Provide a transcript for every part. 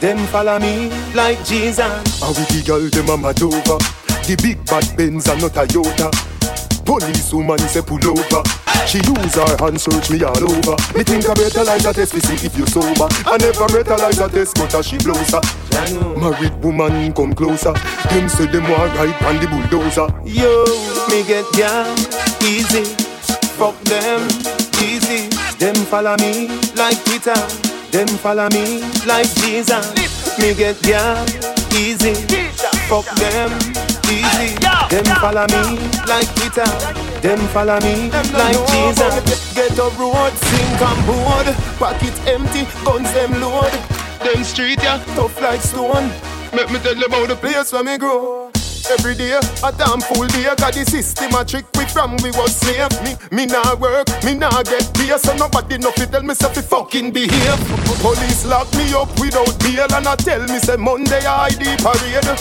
Them follow me like Jesus. How we the girl them a mad over. The big bad Benz are not a Toyota. Police woman say pull over. She use her hand search me all over. Me think I better like that test to see if you sober. I never better like that test, but as she blows her. Married woman come closer. Them say them want ride on the bulldozer. Yo, me get down easy. Fuck them, easy. Them follow me like Peter. Them follow me like Jesus. Me get down, easy. Fuck them, easy. Them follow me like Peter. Them follow me like Jesus. Get a road, sink and board. Pocket empty, guns them load. Them street yeah, tough like stone. Make me tell you about the place where me grow. Every day, a damn full day, got the system a trick we from we was slave. Me, me nah work, me nah get pay, so nobody know fi tell me say fi fucking behave. Police lock me up without bail and I tell me say Monday I ID parade.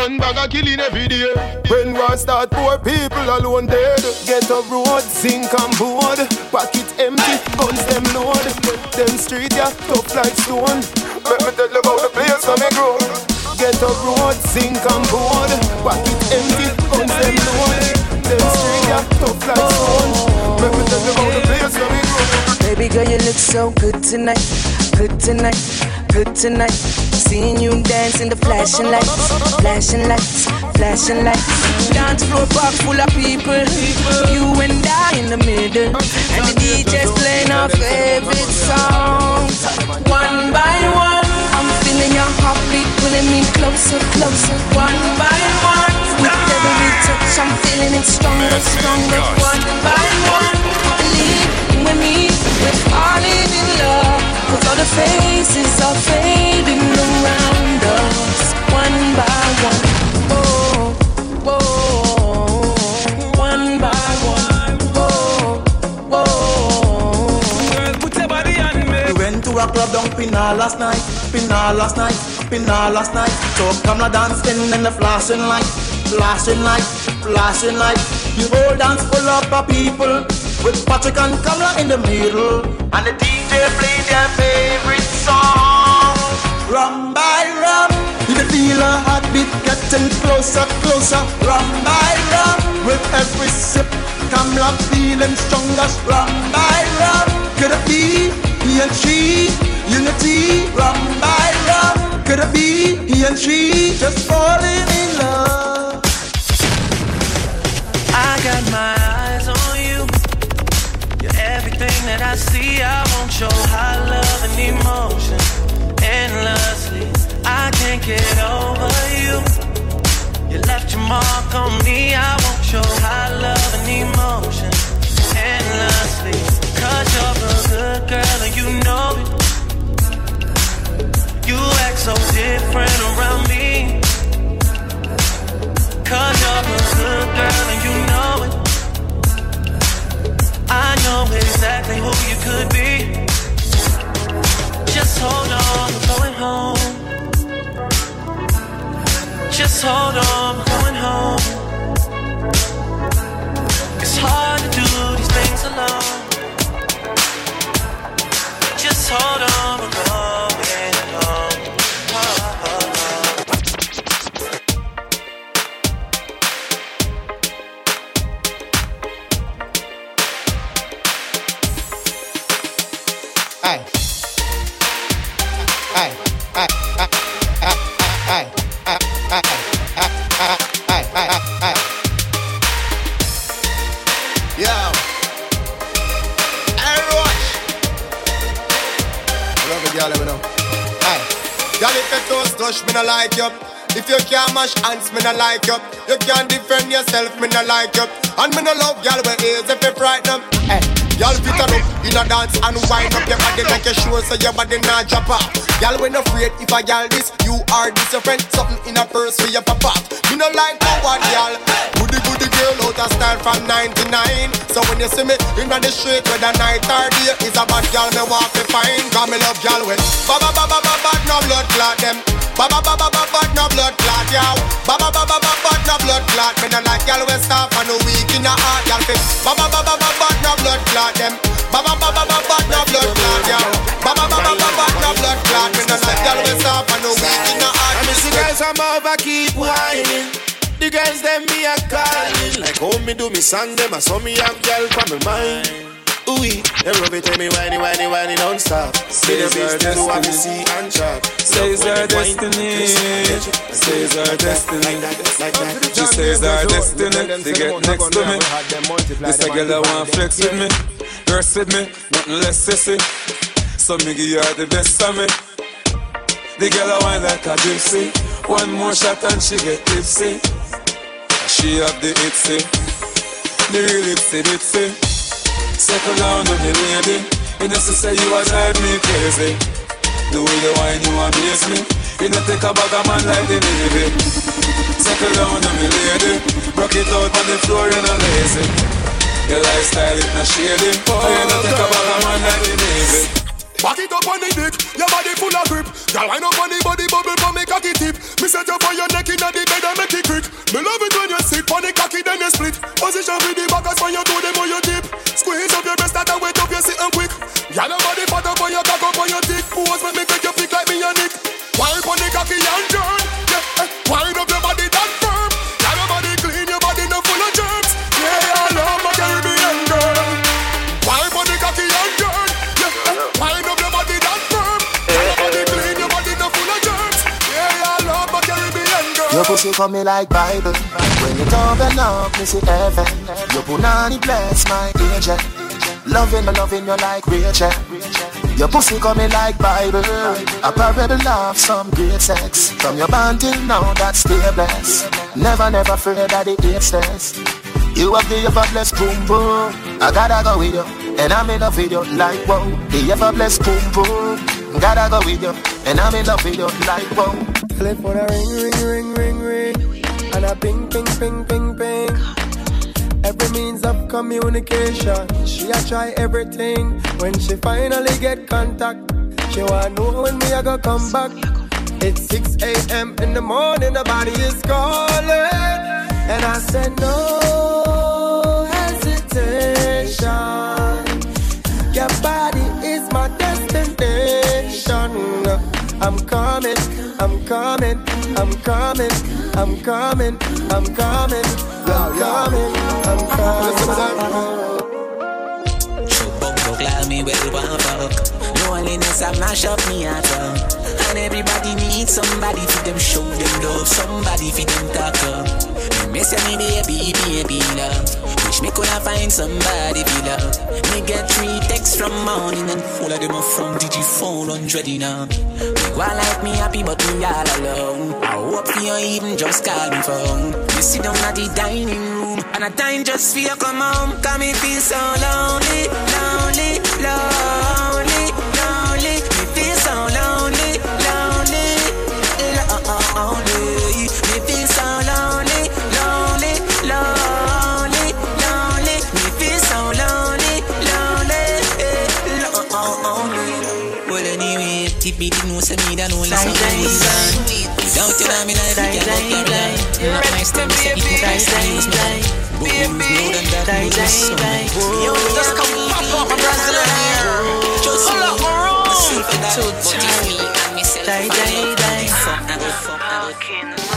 And bag a killing every day. When war start, poor people alone dead. Get a road, zinc and board, pocket empty, guns them load. Them street yeah, tough like stone. Let me tell you about the place where me grow. Get a road, sink and board. Pocket empty, guns them load. Them street yeah, tough like stone. Me tell you about the place where we go. Baby girl, you look so good tonight, good tonight, good tonight. Seeing you dance in the flashing lights, flashing lights, flashing lights. Dance floor park full of people, you and I in the middle, and the DJ's playing our favorite songs, one by one feeling your heartbeat pulling me closer, closer, one by one. With every touch, I'm feeling it stronger, stronger, one by one. Believe with me, we're falling in love. Cause all the faces are fading around us, one by one. A club down Pinal last night. Pinna last night, pinna last night. So come now dancing in the flashing light, flashing light, flashing light. You whole dance full of people with Patrick and Kamla in the middle, and the DJ play their favorite song. Rum by rum, you can feel a heartbeat getting closer, closer. Rum by rum, with every sip, Kamla feeling stronger. Rum by rum, could it be she? Unity, rum by rum. Could it be she just falling in love? I got my eyes on you. You're everything that I see. I want your high love and emotion endlessly. I can't get over you. You left your mark on me. I want your high love and emotion different around me. Cause you're a good girl and you know it. I know exactly who you could be. Just hold on, we're going home. Just hold on, we're going home. It's hard to do these things alone. Just hold on, we're going You can't mash hands, me no like you. You can't defend yourself, me no like you. And me no love girl with ears if you frighten them. Hey, eh, y'all fit up in a dance and wind up your body like a show so your body not drop off. Y'all when afraid if I y'all this, you are this your friend. Something in a purse for your off. Me no like no one y'all. Girl out of style from 99. So when you see me in the street whether night or day, is a bad girl me want to find. Cause me love y'all with ba ba ba ba ba ba no blood clot them. Ba ba ba ba ba ba no blood clot, yow. Ba ba ba ba ba ba no blood clot. Me no like y'all we stop and no weak in the heart, y'all fit. Ba ba ba ba ba ba no blood clot them. Ba ba ba ba ba ba no blood clot, yow. Ba ba ba ba ba ba no blood clot. Me no like y'all we stop and no weak in the heart. Miss the girls I'm over keep whining. The girls them me a calling Like how me do me song them I saw me have girl from my mind. Ooh, it, tell me whiny, whiny, whiny non-stop. Say the what you see and chop. Says our destiny. Says our destiny. Like that, like that. She says our destiny. To get next to me. This a girl I want flex with me. Rest with me, nothing less sissy So me give her the best of me. The girl I want like a gypsy. One more shot and she get tipsy She have the itsy The real itsy bitsy Settle down on me lady You know say you a drive me crazy. The way you whine you amaze me. You know take a bag of man like the Navy Settle down on me lady Rock it out on the floor you know lazy. Your lifestyle it not shady. Oh, you know take a bag of man like the Navy Back it up on the dick, your body full of grip. Girl, up on the body bubble for me cocky tip. Me set you for your neck in the bed and make it quick. Me love it when you sit on the cocky then you split. Position with the backers when you do them on your tip. Squeeze up your breast that and wet up your sit and quick. Girl, your body fat up on your cock up on your dick. Pose make me make you feel like me and Nick. Wind on the cocky and turn. Pussy for me like Bible. When you open up, me see heaven. Your punani bless my angel. Loving loving you like Rachel. Your pussy coming like Bible. A parable of some great sex. From your band till now, that's stay blessed. Never, never afraid that the stairs. You have the ever blessed boom boom. I gotta go with you, and I'm in love with you like wow. The ever blessed boom boom. Gotta go with you, and I'm in love with you like wow. Telephone a ring, ring, ring, ring, ring, and a ping, ping, ping, ping, ping. Every means of communication, she a try everything. When she finally get contact, she wanna know when me I go come back. It's 6 a.m. in the morning, the body is calling, and I said no hesitation. Your body is my. I'm coming, I'm coming, I'm coming, I'm coming, I'm coming, I'm coming, I'm coming. Bumbo call me well one fuck Loneliness a mash up me heart up And everybody needs somebody for them show them love. Somebody for them talk up say me baby, baby love me coulda find somebody for love Me get three texts from morning And all of them are from Digi phone now Me go like me happy but me all alone. I hope you even just call me phone. Me sit down at the dining room And I time just for you come home. Cause me feel so me didn't know say me that know listen to me Without you now me life we can't get around Not my stem say it me price to use me. But lose more than that we lose some Yo, just come pop up a Brazil here Just me, and that But it's me and myself and I Fuck, I go fuck, I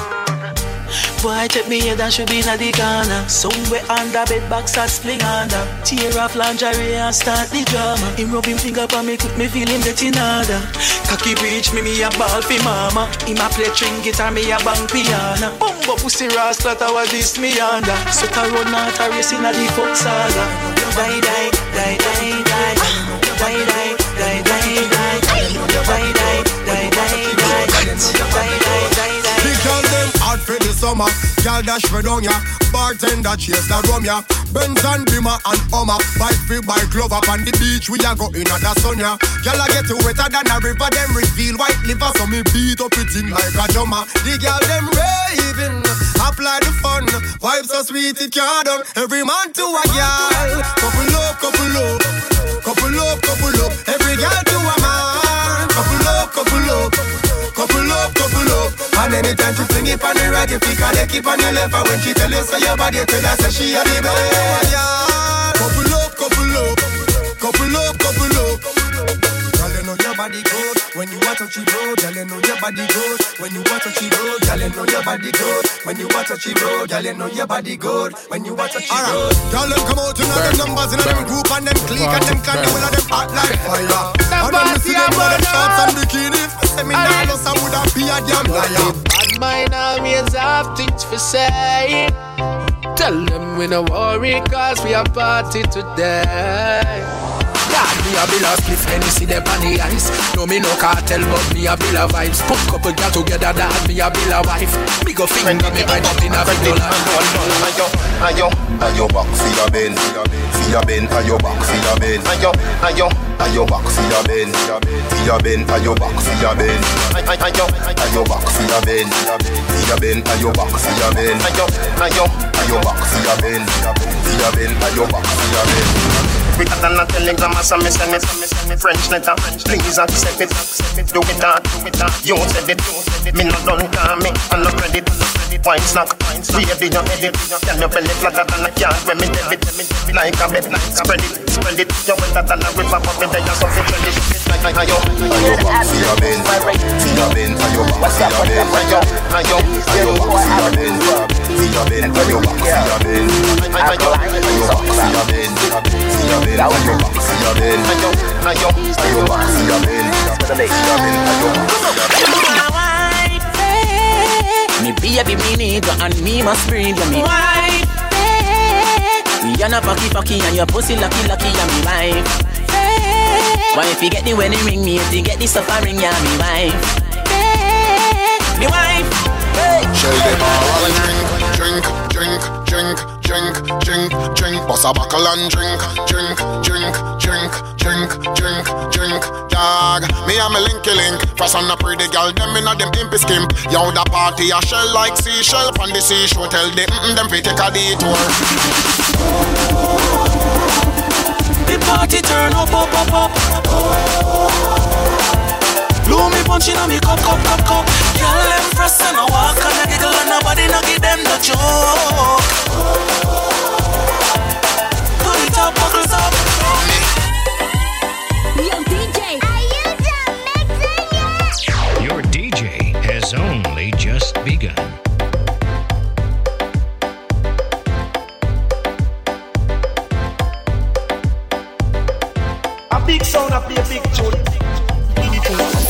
Boy, take me head and should be in the corner. Somewhere under bed box and spling under. Tear off lingerie and start the drama. Him rub him finger on me, quick me feel him getting harder. Cocky breach me, me a ball fi mama. Him a play string guitar, me a bang piano. Bumbo pussy rascal, that was this me under. So to run out a race in a the fuck saga. Die, die, die, die, die. Die, die, die, die, die. Die, summer. Girl dash me down ya. Bartender chase the rum ya. Benz and Beamer and Hummer. Bike free bike glove up on the beach. We are go in at the sun ya. Girl I get to wetter than a river. Them reveal white liver. So me beat up it in like a drummer. The girl them raving. Apply the fun. Vibes so sweet it can't done. Every man to a girl. Couple up, couple up. Couple up, couple up. Every girl to a man. Couple up, couple up. And anytime she fling it on the right, if you can keep on your left. And when she tell you so your body, tell her say she a the best. Couple up, couple up. Couple up, couple up. Girl, your body good when you want to touch it road. Girl, you know your body good when you want to touch it road. Girl, you know your body good when you want to touch it road. Girl, you know your body good when you want to touch it road. Girl, them come out in all them numbers in them group and them click and them can do all of them hot like fire. And then me see them with them shorts and bikini. Say me nah lost, I woulda be a damn liar. Bad mind always have things for say. Tell them we no worry cause we a party today. God, me a bill of spliff see them on the ice. No me no cartel, but me a bill of vibes. Put couple girl together, that me a bill of wife. Me go finger me right up in a video line. Ayo, ayo, ayo back for your bend, for your bend, ayo back for your bend. Ayo, ayo, ayo back for your bend, for your bend, ayo back for your bend. Ayo, ayo back for your bend, for your bend, ayo back for your bend. Ayo, ayo, ayo back for your bend, for your bend, ayo back for your bend. Quicker than a telegram, me send me, send me, send me French letter. Please accept it, do it that, do it that. You said it, me not done call me, I'm not ready. Wine snack, baby, you edit. Can you belly flatter than a cat when me debit? Like a bed, spread it, spread it. You wetter than a river, but me there, so fi trend it. Like a yo, ayo back for your bend, for your bend, ayo for your bend. ayo, ayo, Ayo for your bend, for your bend, ayo for your bend. ayo, Ayo back for your bend, for your bend, ayo back for your ayo, ayo. Ayo back for your bend, for your bend, ayo back for your bend. Me baby, me need you and me must breathe you. Me wife. You're not fucky fucky and your pussy lucky lucky and me wife. Why if you get the wedding ring, me if you get the suffering, yeah, me wife. Me wife. Hey. Shell them all drink, drink, drink, drink, drink. Bust a buckle and drink, drink, drink, drink, drink, drink, drink. Dog, me and me linky link. Frost on the pretty girl, them inna them impy skimp. Yo, the party a shell like seashell on the seashore. Tell them mm, them fi take a detour. The party turn up, up, up, up. Blow me punch in me cup, cup, cup, cup. Girl, them frost and a walk and a giggle and nobody no give them joke. Put it up, buckles up. Your DJ has only just begun. A big sound, a big tune.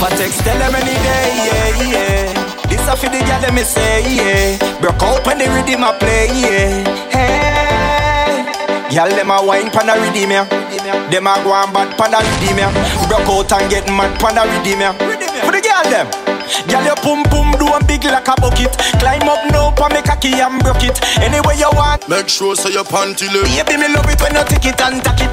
For text tell them any day, yeah, yeah. This a for the girl let me say, yeah. Broke out when the rhythm a play, yeah. Hey, girl them a wine pan a rhythm, yeah. Them a go and bad pan a rhythm, yeah. Broke out and get mad pan a rhythm, yeah. For the girl them. Girl, your pum pum do a big like a bucket. Climb up now, pa make a key and broke it. Anyway you want. Make sure say your panty look. Baby, me love it when you take it and tack it.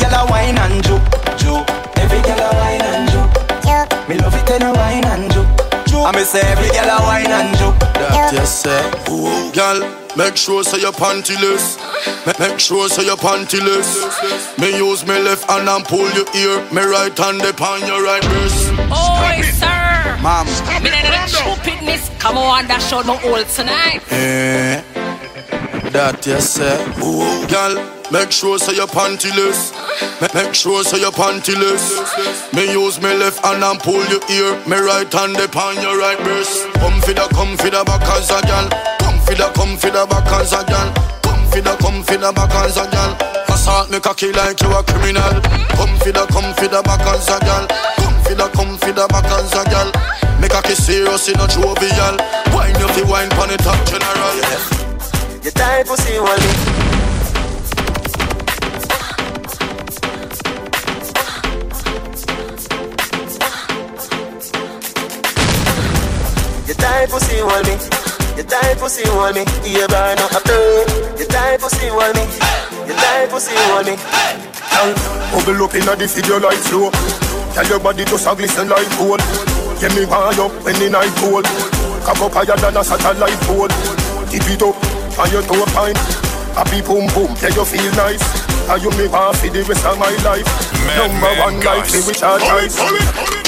I me say every girl a wine and juke. That you say, ooh, girl. Make sure say your panty loose. Make sure say your panty loose. Me use me left hand and pull your ear. Me right hand upon your right breast. Oi, sir. Mom. Me need that stupidness. Come on, that show no old tonight. Eh, that you say, ooh, girl. Make sure say your panty. Ma- Make sure say your panty loose. Me use me left hand and pull your ear. Me right hand upon your right breast. Come for the, come for the back as a girl. Come for the, come for the back as a girl. Come for the, come for the back as a girl. Assault me cocky like you a criminal. Come for the, come for the back as a girl. Come for the, come for the back as a girl. Make a kiss serious in a jovial. Wine you fi wine pon the top general. You tight pussy. You tight pussy only. You tight tight pussy hold me. Yeah, burn up. You tight pussy hold me. You tight pussy hold me. Girl, up inna the video like flow. Tell your body just a glisten like gold. Get me wind up when the night cold. Cock up higher than a satellite pole. Tip it up on your toe pine. Happy boom boom, yeah you feel nice. And you me want for the rest of my life. Number one like me with our eyes.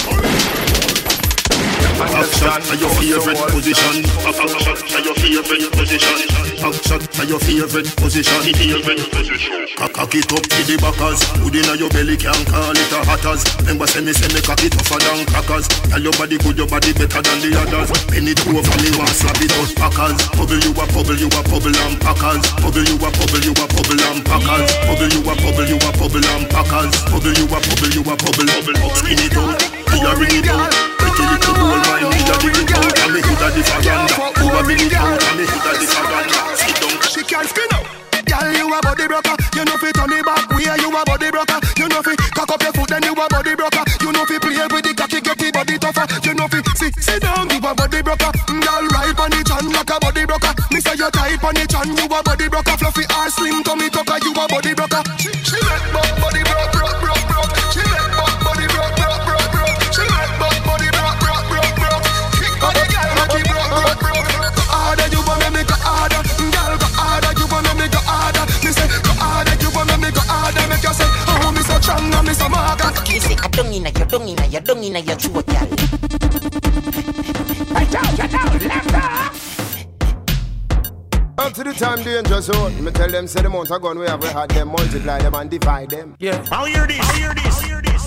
Backshot to your favorite position. Backshot to your favorite position. Backshot to your favorite position. Favorite. Cock it up to the backers. Good inna your belly can't call it a hatters. Remember say me say me cock it tougher than crackers. Tell your body good, your body better than the others. Penny it over me want slap it out packers. Bubble you a bubble you a bubble and packers. Bubble you a bubble you a bubble and packers. Bubble you a bubble you a bubble and packers. Bubble you a bubble you a bubble. Skin it out, you a it out. Pretty little gold mine, me a dig it out. And me hood a the faranda. Over me it out, and me hood a the faranda. Sit down. She can't spin up. Girl, you a body broker. You know fi turn it back. Where you a body broker. You know fi cock up your foot, then you a body broker. You know fi play with the cocky, get the body tougher. You know fi sit sit down, you a body broker. Girl, right on the chan like a body broker. Me say you tight on the chan, you a body broker. Fluffy or slim, tummy tucker, you a body broker. She, she make inna your, don't inna your throat, girl. Up to the time danger zone. Me tell them say the amount of gun we have, we had them multiply them and divide them. Yeah. How hear this? How hear this? How hear this?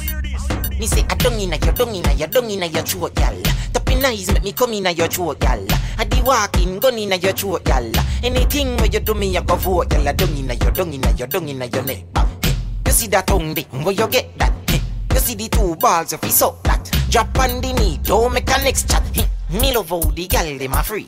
Me say I don't inna your, don't inna your, don't inna your throat, girl. Tapping eyes make me come inna your throat, girl. I di walking gun inna your throat, girl. Anything where you do me, I go vote, girl. I don't inna your, don't inna your, don't inna your neck. You see that tongue dick, where you get that? You see the two balls, you feel so that. Drop on the knee, don't make a next chat. Me love how the girl dem a free.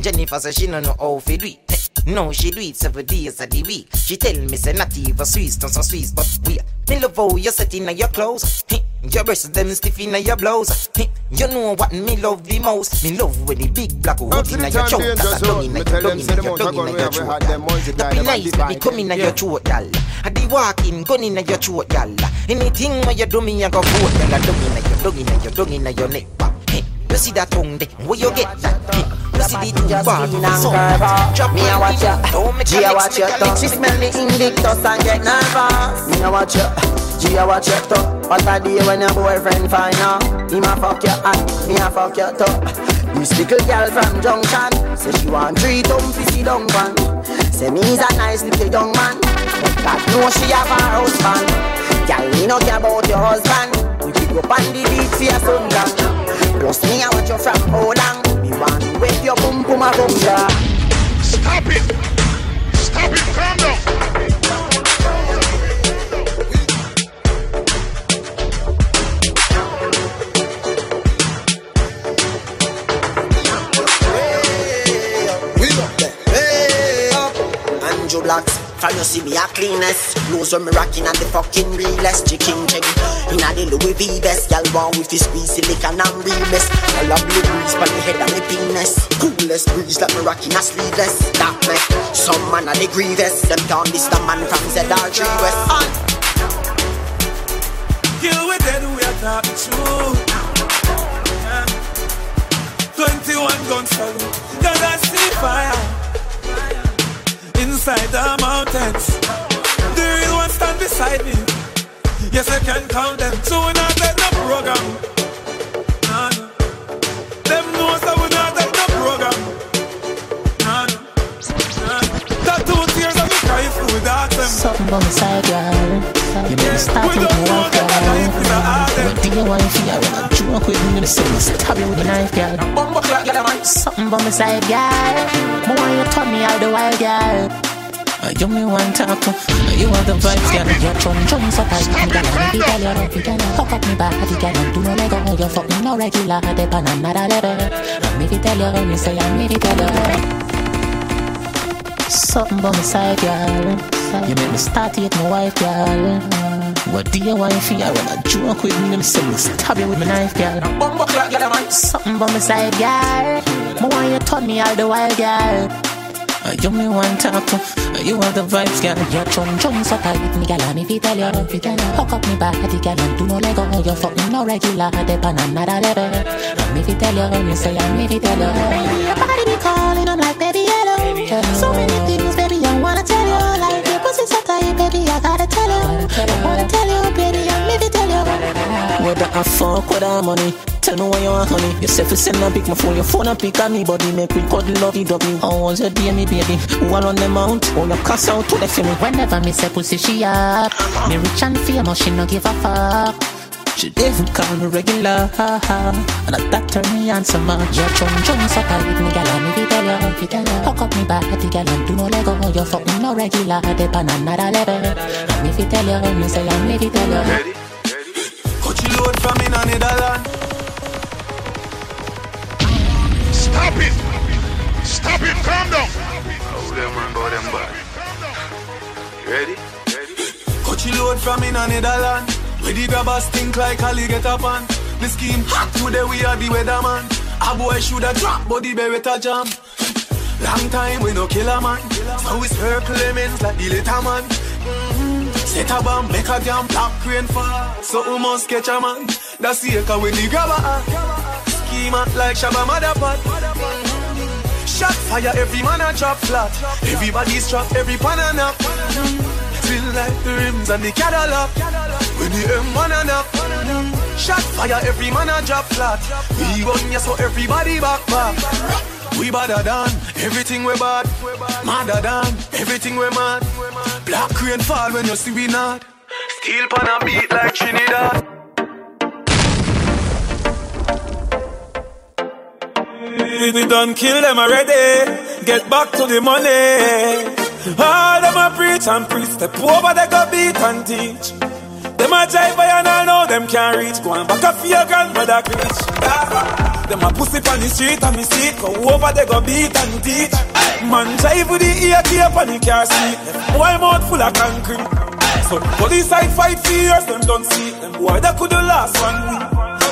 Jennifer say she no know how fi do it. No, she do it seven days of the week. She tell me say not even Swiss, not so Swiss, but we. Me love how you set in your clothes. Hey, Your breasts them stiff in your blouse. Hey, You know what me love the most. Me love when the big black hood Up in the your time chunk. danger Cause I dung zone. in your tell dung them in your amount dung of in your throat. had them Be nice, divide me come them. in your throat, gal. I di walking, gun in your throat, gal. Anything where you do me, I go vote, gal. I dung in your dung in your dung in your neck. Hey, You see that tongue there? Where you get that? Hey, You see the two bars? So, drop Me a watch ya, Don't make G a a mix, watch make ya a tongue. mix, She smell the Invictus and get nervous. Me a watch ya, G a watch ya tongue. What a day when your boyfriend find out. Him a fuck your hand, me a fuck your tongue. This little girl from Junction say she want three thumb fifty down pan. Say me's a nice little young man, but that know she have a husband. Girl, me no care about your husband. We pick up on the beach for your sundown. Plus me I watch you from long. Me want wet your boom boom a boom. Stop it! Stop it! Calm down! Andrew Blacks. From you see me a cleanest Clothes when me rocking at the fucking realest Chicken check Inna the Louis V best Y'all want with his squeeze silicon and real best Y'all a blue breeze Pan the head of me penis Coolest breeze like me rocking a sleeveless. That me Some man a the grievous. Them can't diss the man from ZR3 West. You we dead, we are talking true. Yeah. 21 gun salute, gonna see fire inside the mountains. The real ones stand beside me. Yes, I can count them. So we not take no program. Nah, no. Them know that we not take no program. Nah, no. Nah, no. Tattoo tears and we cry if we dark them. Something on the side, girl. You better start with the wife, girl. What do you want for your run? Joke with me, say stab you with a knife, girl. Something on the side, girl. I want you turn me out the wild, girl. Uh, You me want talk You want the vibes, girl. Your chum chum so tight. Me girl, I need girl, you rough, girl. Hook up me body, girl. Do no let go You. Fuck me no regular. Dep on another level And me fi tell you. Me say I me fi tell you. Something by my side, girl. You make me start hate my wife, girl. What do you want for you? I joke with me, say me stab you with my knife, girl. Bumbo clock, girl, man. Something by my side, girl. Me want you turn me all the while, girl. Uh, you me want talk to uh, You have the vibes, girl. Your chum chum so tight Me girl, me fi tell you Hook up me body, girl And do no lego You fucking no regular Dep on another level uh, Me fi tell you Me say I me fi tell you. Your body be calling I'm like baby hello So many things, baby I wanna tell you. Like your pussy so tight, baby I gotta tell you. I wanna tell you, baby I'm me fi tell you. Whether I fuck with that money Tell me what you want, honey. You say fi send a pic, my phone, your phone a pic on me body. Make we cuddle love you, W. How was your day, me baby? One on the mount, all your cuss out to the film. Whenever me say pussy, she up. Me rich and famous, she no give a fuck. She even call me regular, and that turn me on so much. Your chum chum so tight, me gal, me fi tell you, fi tell you. Hook up me body, gal, and do no lego. You fuck me no regular, dep on another level. And me fi tell you, me say I me fi tell you. Ready? Coach you load from in a Netherlands. Stop it! Stop it! Calm down! Oh, them man, boy, them bad. Ready? Coach you load from in a Netherlands. Where the grabbers stink like Ali get up on. The scheme hot today we are the weatherman. A boy shoulda drop, but the beretta jam. Long time we no kill a man. So we circle lemons like the little man. Set a bomb, make a jam, black crane fall. So we must catch a man. That's the echo when the grabber. Schema like Shabba Motherpot. Shot fire, every man a drop flat. Everybody's trapped, every pan a nap. Feel like the rims and the Cadillac. When the M1 and up. Shot fire, every man a drop flat. We run ya so everybody back back. We badder than everything we bad. Madder than everything we mad. Black rain fall when you see we not. Steel pan a beat like Trinidad. We, we done kill them already. Get back to the money. All them a preach and preach. Step over, they go beat and teach. Them a jive by and I know them can't reach. Go and back up for your grandmother preach. Them a pussy on the street and me see. Go over, they go beat and teach. Man jive with the ear tape and the car seat. Boy mouth full of concrete. So police side fight for years, them don't see. Them boy that could the last one week.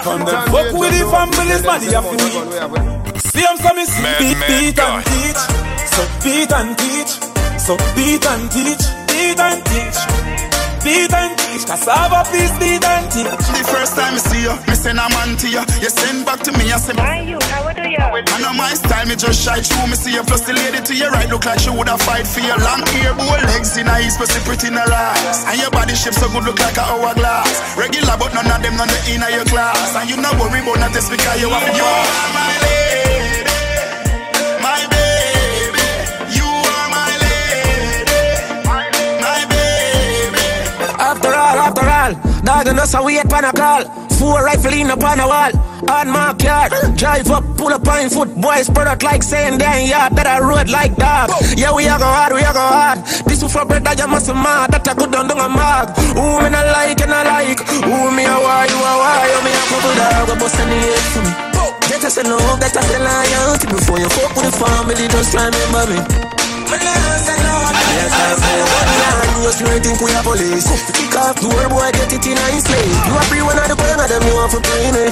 From fuck with the families, man, they have to. See them some is beat, beat and teach. So beat and teach. So beat and teach. Beat and teach. Beat and teach. Cassava please beat and teach. The first time I see you, me send a man to you. You send back to me, I say, Why you? How do you? I know my style, me just shy through. Me see you, plus the lady to your right look like she woulda fight for your long hair, bow legs in her east, but she pretty in her eyes. And your body shape so good, look like a hourglass. Regular, but none of them none the in your class. And you not worry about not this because you have you dog and us a wait pan a call. Four rifle in upon a wall. On my yard, drive up, pull up on foot. Boys spread out like saying damn yard. That I road like dog. Yeah, we a go hard, we a go hard. This for bread that you must mad. That a good down down a mag. Who me not like and I like. Who me a why, you a why. You me a couple dog, a bust the head for me. Get us a love, get us a loyalty. Before you fuck with the family, just remember me. Straight think we are police Kick off door, boy, get it in a slave You are free one of the corner, them you want for pay me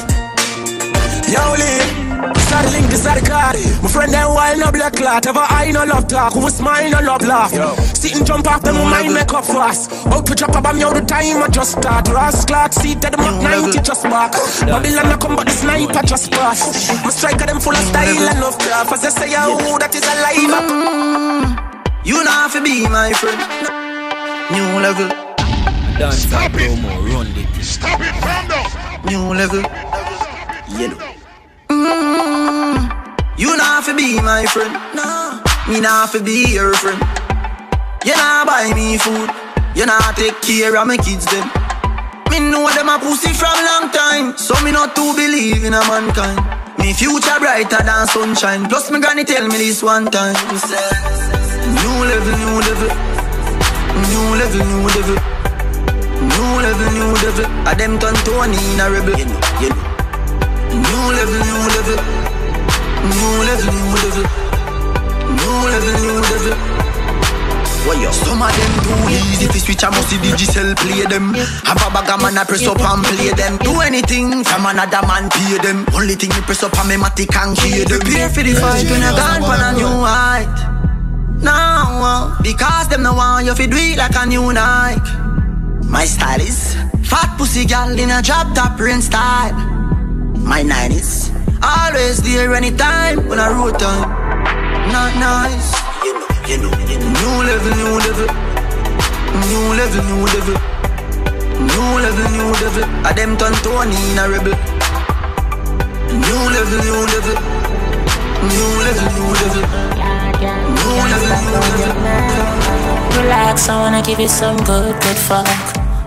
Yo, Lee, this are the link, this are the card My friend, them wild, no black clot Have a eye, no love talk, who was smile, no love laugh Sit and jump off, them who mind make up fast Out to drop a bomb, yo, the time I just start Ross Clark, seat at the Mach 90 just back Babylon, I come, but the sniper just pass My striker, them full of style and love craft As they say, oh, that is alive mm. You not have to be my friend. New level. Dance Stop it. promo, run it. Stop it! Calm down! New level. Yellow. You not have to be my friend. No. Me not have to be your friend. You not buy me food. You not take care of my kids them. Me know them a pussy from long time. So me not to believe in a mankind. Me future brighter than sunshine. Plus me granny tell me this one time. New level, new level. New level, new level. New level, new level. A them turn Tony in a rebel. You know, you know. New level, new level. New level, new level. New level, new level. Some of them too easy to switch. I must see digital play them. Have a bag of man I press up and play them. Do anything from another man pay them. Only thing you press up on me matic and key them. Prepare for the fight when you gone for a new height. Now, uh, because them no want you fi do it like a new Nike. My style is fat pussy gal in a drop top rain style. My 90s always there anytime when I road time. Not nice. You know, you know, you know. New level, new level. New level, new level. New level, new level. I them turn Tony in a rebel. New level, new level. New level, new level. New level, new level. Relax, I wanna give you some good, good fuck.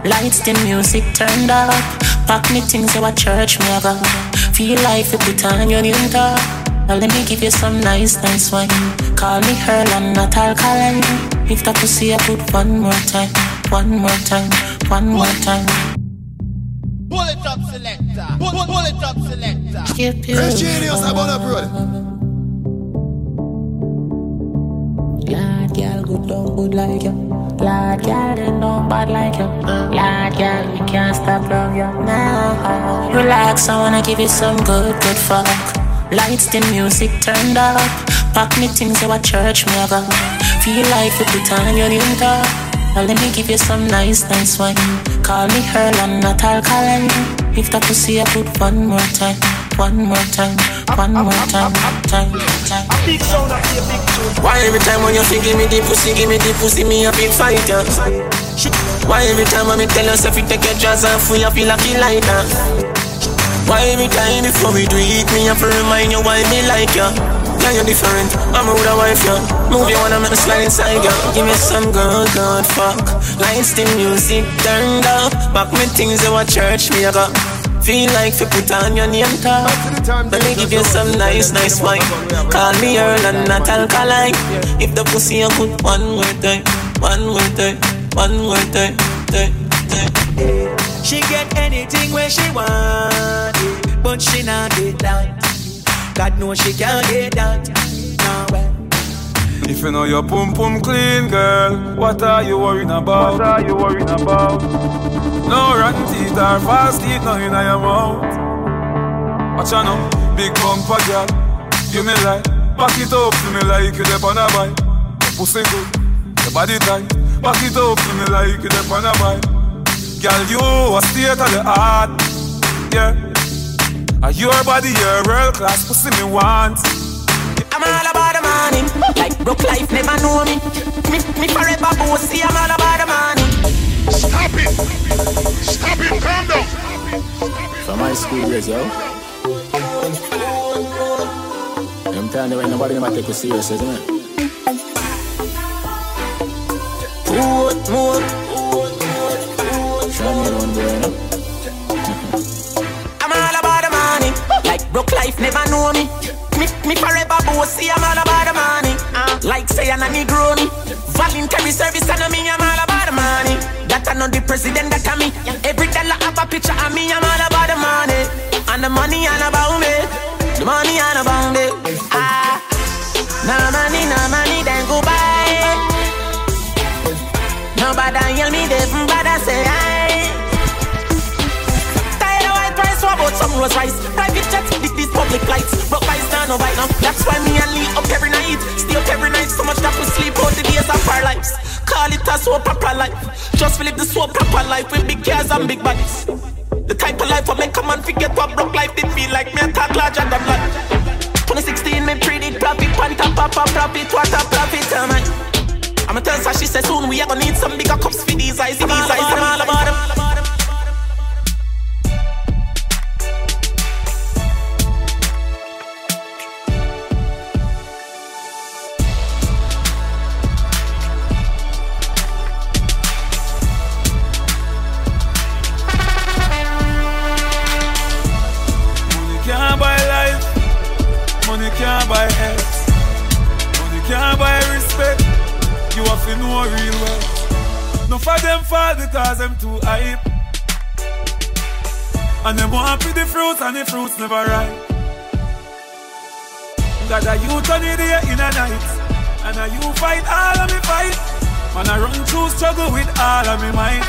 Lights, the music turned up. Pack me things, you a church, me a go. Feel like you put on your new top. Now let me give you some nice, nice wine. Call me her and not alkaline. If that pussy, I put one more time, one more time, one more time. Pull it up, selector. Pull, pull, pull up, selector. Skip you. Fresh genius, I'm on up, brother. Lad, girl, good, don't good like you. Lad, girl, they bad like you. Lad, girl, we can't stop love you now. Relax, I wanna give you some good, good fuck. Lights, the music turned up. Pack me things, you a church, me. Feel like you put on your new top. Now let me give you some nice, nice wine. Call me her and not alkaline. If that pussy, I put one more time, one more time, one more time, time, time. Big sound, I feel big tune. Why every time when you feel give me the pussy, give me the pussy, me a big fighter. Why every time when me tell yourself you take your jaws off, you feel like like that? Why every time before we do it, me have to remind you why me like you? Yeah, you're different. I'm a rude wife, yeah. Move you wanna make me slide inside, yeah. Give me some good, good fuck. Lights, the music turned up. Back me things you a church, me a go. Feel like you put on your name tag. Let me give you some nice, nice wine. Call me Earl and not alkaline. If the pussy you put one more time, one more time, one more time, time, time. She get anything where she want, but she not get that. God knows she can't get that. No way. If you know your pum pum clean, girl, what are you worrying about? What are you worrying about? No rotten teeth or false teeth, no in your mouth. Watch out now, big bumper girl, you me like, back it up to me like you dep on a bike. Your pussy good, your body tight, back it up to me like you dep on a bike. Girl, you a state of the art, yeah. And your body, your world class pussy me want. I'm all about the money. Like broke life never know me. Me, me forever bossy. I'm all about the money. Stop it! Stop it! Calm down! From high school days, yo. I'm telling you, ain't nobody never take you serious, isn't it? Put more. Show me one boy, you? I'm all about the money. Like broke life never know me. Me, me forever bossy. I'm all about the money. Uh, like say I'm a Negro. Voluntary service and me. I'm all about the money. That I know the president that I me. Every dollar have a picture of me. I'm all about the money. And the money all about me. The money all about me. Ah, no money, no money, then go buy. Nobody yell me, they bother say aye. Tired of white rice, what about some rose rice? Private these public lights. Broke by now, no bite now. That's why me and Lee up every night. Stay up every night, so much that we sleep out the days of our lives. Call it a so proper life. Just live the so proper life with big cars and big bodies. The type of life I make a man forget what broke life did feel like. Me a talk larger than life. 2016, me predict profit, pan top up a profit, what a profit, am I? I'ma tell her, she said soon we are gonna need some bigger cups for these eyes, these eyes, can't buy respect. You have to know real well. No for them fall because them too hype. And them want for the fruits and the fruits never ripe. Got a youth on the day in a night. And a you fight all of me fight. Man, I run through struggle with all of me might.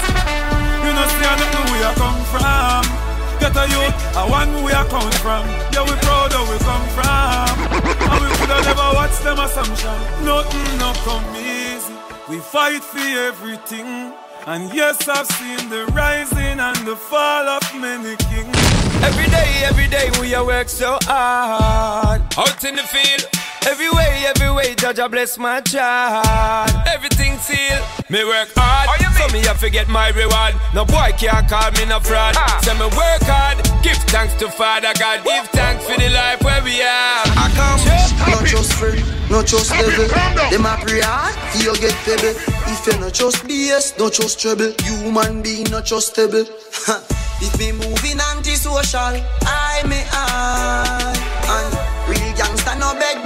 You know, see, I don't know where I come from. Get a youth, I want where I come from. Yeah, we proud of we come from. And we could have never watched them assumption. Nothing not come easy. We fight for everything. And yes, I've seen the rising and the fall of many kings. Every day, every day, we work so hard. Out in the field. Every way, every way, Judge, I bless my child. Everything seal, me work hard. So me have to get my reward. No boy can't call me no fraud. Ah. So me work hard, give thanks to Father God. Give thanks for the life where we are. I come, not just friend, not just devil. Them a pray hard, you get pebble. If you not just BS, not just trouble. Human being, not trustable. stable. if me moving anti-social, I may I.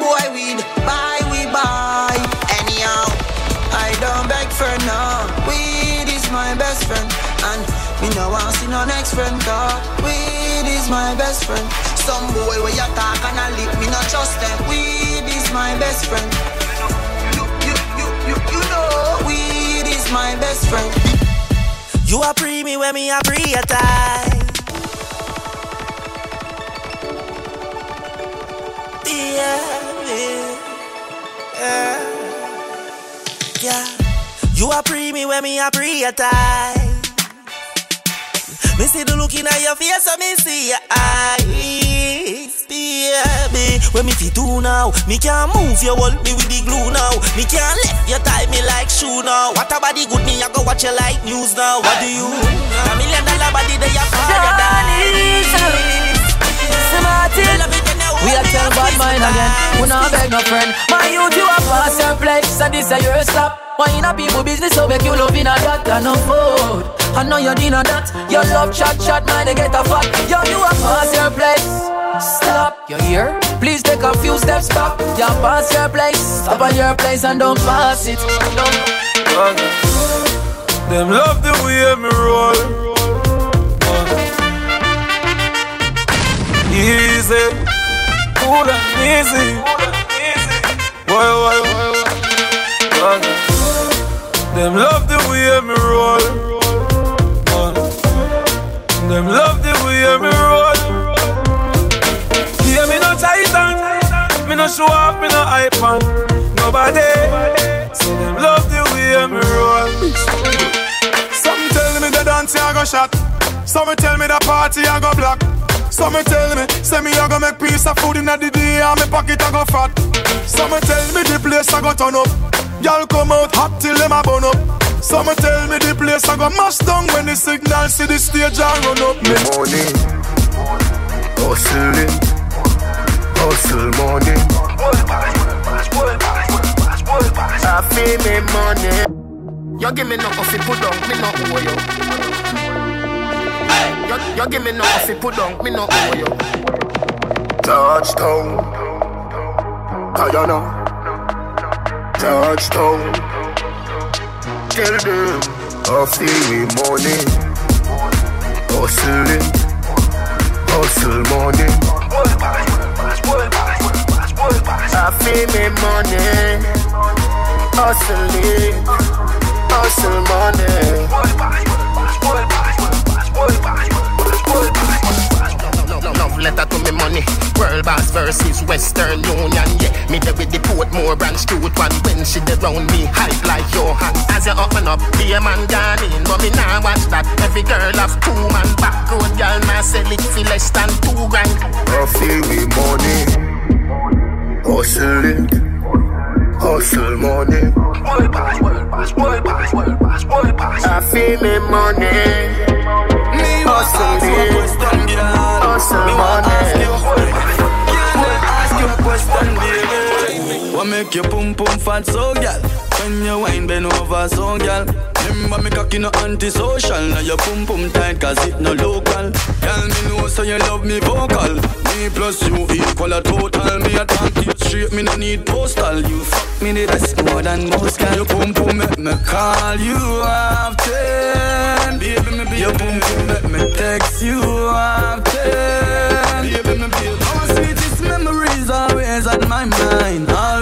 boy weed, buy we buy. Anyhow, I don't beg for no. Weed is my best friend, and me no want see no next friend. Cause weed is my best friend. Some boy where you talk and I lip, me not trust them. Weed is my best friend. You, you, you, you, you know, weed is my best friend. You are pre me when me a pre a time. You are pre me when me a pre a time. Me see the look in your face, so me see your eyes, baby. When me fit do now, me can't move you hold me with the glue now. Me can't let you tie me like shoe now. What about the good me? I go watch you like news now. What do you? A million dollar body, they are fire down. We are tell bad mind again. We not beg no friend. My youth, you a pass your place, and this is your stop. Why in a people business, so make you love in a that and no food. I know you dinner that. Your love chat chat, man, they get a fat. Yo, you a pass your place. Stop, you here? Please take a few steps back. You are pass your place. Stop at your place and don't pass it. Don't. Them love the way me roll. easy, cool and easy. Why, why, why, Them love the way me roll. Them love the way me roll. Yeah, me no titan, me no show off, me no hype on nobody. See them love the way me roll. Some tell me the dance I go shot. Some tell me the party I go block. Some tell me, say me I go make piece of food in the day and me pocket I go fat. Some tell me the place I go turn up. Y'all come out hot till them a burn up. Some tell me the place I go mash down when the signal see the stage I run up. Me morning, hustling, hustle morning. I feel me money. You give me no coffee, put on me no owe you. Give me no if put down, me no owe you. Touchdown, Guyana. Touchdown. Tell them, I feel me money. Hustling, hustle money. I feel me money. Hustling, hustle money. Letter to me money. World boss versus Western Union. Yeah, me there with the Portmore branch cute one. When she dey round me, hype like your hand. As you open up, be a man gone in. But me nah watch that. Every girl have two man back road. Girl, nah sell it for less than two grand. I feel me money. Hustling. Hustle money. World boss, world boss, world boss, world boss, world boss. I feel me money make you pum pum fat so, gal? When you wine bend over so, gal. Remember me cocky no antisocial. Now your pum pum tight cause it no local. Tell me know so you love me vocal. Me plus you equal a total. Me a talk it straight me no need postal. You fuck me the best more than most can Your pum pum make me call you often. Baby me baby Your pum pum make me text you often. Baby me baby Oh sweetest memories always on my mind. Always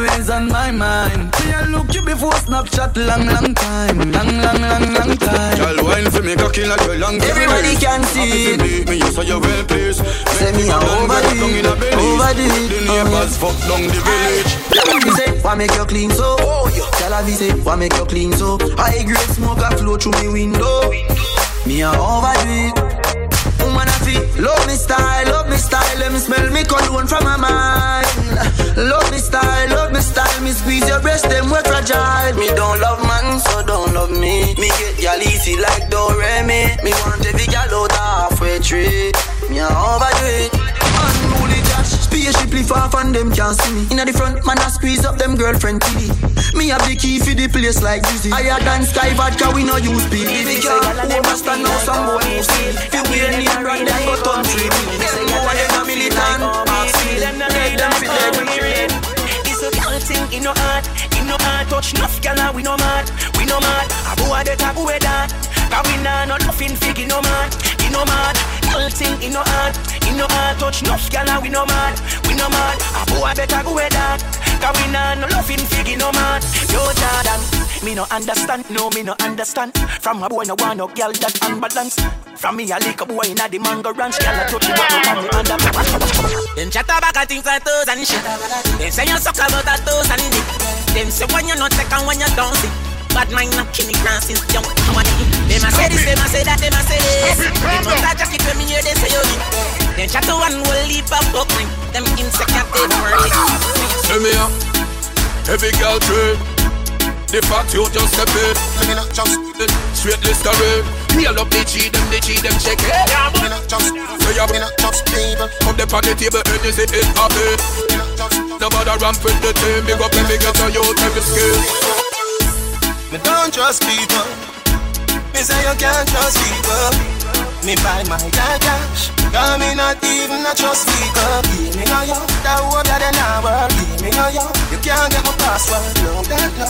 Snapchat long, long time, long, long, long, long time. Girl, wine for me, cocky like your long Everybody can see it. Me, you say you well pleased. Say me a overdo it, overdo it. The neighbors fuck down the village. Me say, why make you clean so? Oh, yeah. Tell her, say, why make you clean so? High grade smoke a flow through me window. Me a overdo it. Woman I feel love me style, love me style. Let me smell me cologne from my mind. Love me style, love me style. Me squeeze your breast, them we fragile. Me don't love man, so don't love me. Me get y'all easy like Doremi. Me want every gal out halfway tree. Me a overdo it. Unruly Josh, spaceship lift off and them can't see me. Inna the front, man I squeeze up them girlfriend TV. Me have the key for the place like Dizzy. Higher than Sky Vodka, we no use speed. The girl who understand now some boy who see. Fi we any brand them go country. Them boy them a militant. Maxi, they them fit dead. It's a girl thing in no heart, in no heart touch enough gyal we no mad, we no mad. A boy that a boy that, cause we nah no nothing fig in no mad, in no mad. Girl thing in no heart, in no heart touch enough gyal we no mad, we no mad. A boy better go with that. Cause we nah no loving figgy no man Yo Jordan Me no understand, no me no understand. From a boy no want no girl that unbalanced From me a lick a boy inna the mango ranch. Girl a touch me but no man me under Them chat about a things like toes and shit. Them say you suck about a toes and dick. Them say when you not take and when you don't see. Bad mind not kill me since young Them a say this, them a say that, them a say this. Them a say jacket when me hear they say you Them chat to one will leave a buckling. Them insecure they don't worry. Tell me up, every girl trade. The fact you just step it. Me not just straight list of rape. Heal up the cheat them, the cheat them check it. Yeah, me not just Say ya, me not just people. Come the on the table and you say it happy. Me not just No bother ramp with the team. Big up every girl so you every skill. Me don't trust people. Me say you can't trust people. Me buy my car cash. Me not even a trust people. Give me no yo, that hope that they not work. Me no yo, you can't get my password. No, that no.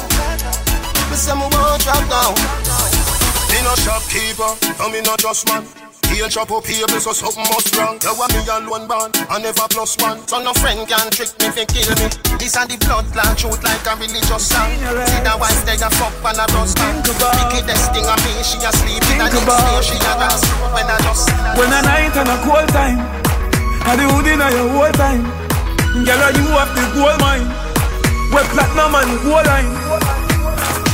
Me say me won't drop down. Me no shopkeeper, no me no just man. He'll chop up here, so something must wrong. You want me alone born, I never plus one. So no friend can trick me, fi kill me. This and the blood clot shoot like a religious song. See the wife they a fuck and a rust man. Wickedest thing of me, she a sleep in a next day, she a dance when I just. When a night and a cold time, and the hood in a your whole time. Girl, you have the gold mine. Where platinum and gold line.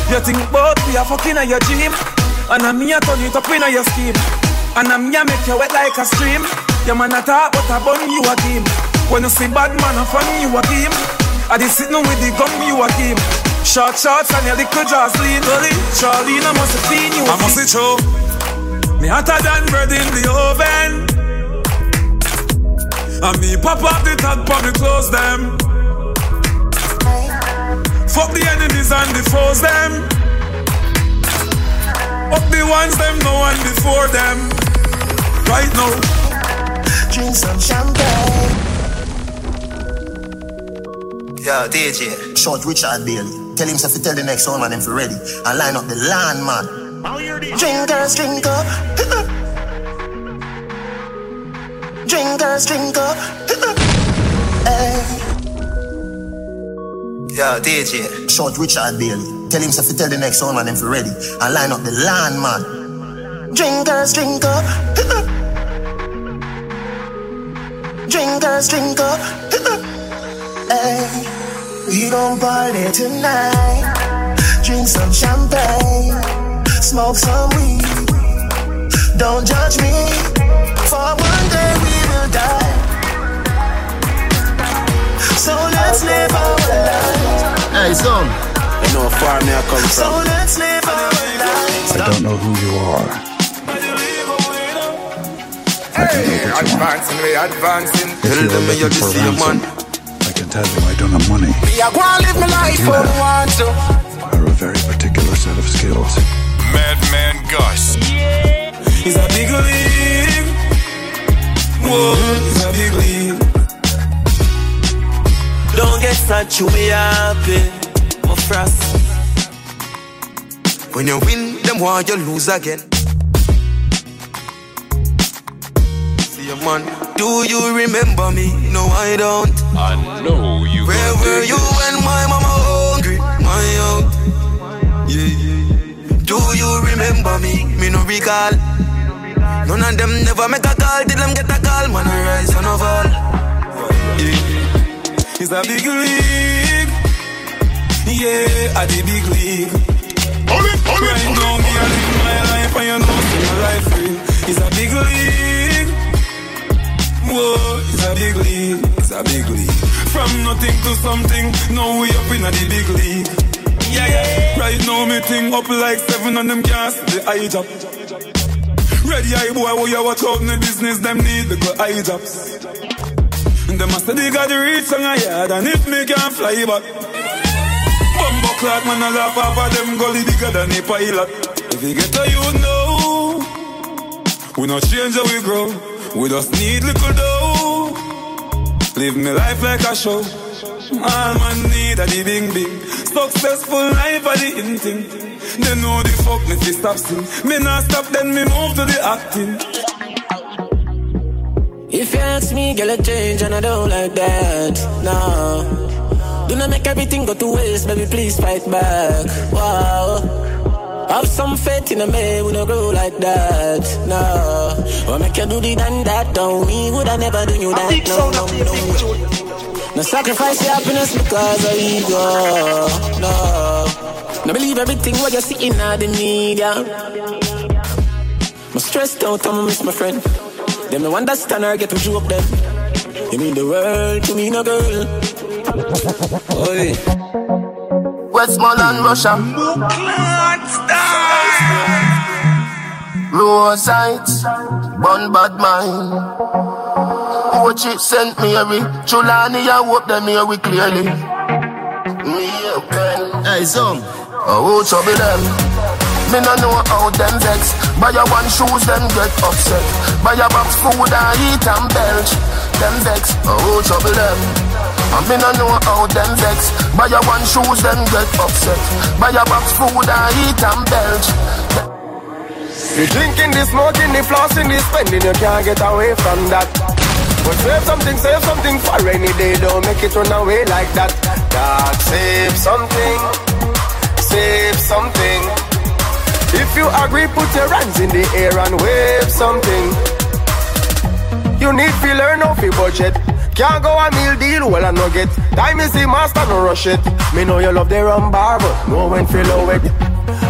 You think about we are fucking at your gym, and I'm me a turn it up in your scheme. And I'm here make you wet like a stream. Your man a talk, but I burn you a team. When you see bad man, I funny you a team. I did sitting with the gun, you a team. Short shots and your little jaws lean Charlene, I must have seen you I must be true Me hotter than bread in the oven And me pop up the tag for me close them Fuck the enemies and the foes them Up the ones them, no one before them Right now Drink some champagne Yeah, DJ. Short Richard Bailey. Tell him to tell the next one man him for ready. And line up the land man. Drinkers, drink up. Drinkers, drink up. hey. Yeah, DJ. Short Richard Bailey. Tell him to tell the next one man him for ready. And line up the land man. Drinkers, drink up. Drinkers, drink up. hey. We gon' party tonight. Drink some champagne. Smoke some weed. Don't judge me. For one day we will die. Let's live our lives. Hey, son. You know how far me I come from. So let's live our lives. I don't know who you are. Hey, advancing, we advancing. Tell them me you see a man. I can tell you I don't have money. Me I go and live my life how I want to. Are a very particular set of skills. Madman Gus. It's a big league Whoa, it's a big league Don't get sad, you be happy My frost When you win, them want you lose again See your man Do you remember me? No, I don't I know you Where were you when my mama hungry? My out Yeah. Do you remember me? Me no recall. None of them never make a call. Did them get a call? Man, I rise and fall. Yeah. It's a big league. Yeah, at the big league. Hold it, hold it, right now, me I live my life and you know see my life real. It's a big league. Whoa, it's a big league. It's a big league. From nothing to something, now we up in the big league. Yeah, yeah. Right now me thing up like seven and them gas the eye job. Ready eye boy, who you watch out in the business, them need the good eye jobs. Them must they got the reach on a yard, and if me can't fly back. Bumbo clock, man, I laugh off of them gully bigger than a pilot. If you get to you know, we not change how we grow. We just need little dough. Live me life like a show. All man need a the big big. Successful life are the in thing. They know the fuck me fi stop sing. Me not stop, then me move to the acting. If you ask me, girl, I change and I don't like that. No. Do not make everything go to waste, baby, please fight back. Wow. Have some faith in a man, we don't grow like that. No. Or make you do the done that, don't me, would I never do you that? No, no, no. No sacrifice your happiness because of ego. No. No believe everything what you see in the media. I'm stressed out, I'm miss my friend. Them no understand or get to joke them. You mean the world to me, no girl. Oi. Westmoreland, Russia. Rose Heights, Bun Bad Mind. Coach it sent Mary. Chulani, I hope them hear we clearly. Me, okay. Hey, son. Oh, trouble them. Me no know how them vex. Buy a one shoes, them get upset. Buy a box food and eat and belch. Them vex, oh trouble them. And me no know how them vex. Buy a one shoes, them get upset. Buy a box food and eat and belch. You drinking, the smoking, the flossing, the spending You can't get away from that. But save something, save something for rainy day. Don't make it run away like that. God save something. Save something if you agree, put your hands in the air and wave something. You need to learn to budget. Can't go a meal deal, well I no get. Time is the master, no rush it. Me know you love the rum bar, but no when feel it.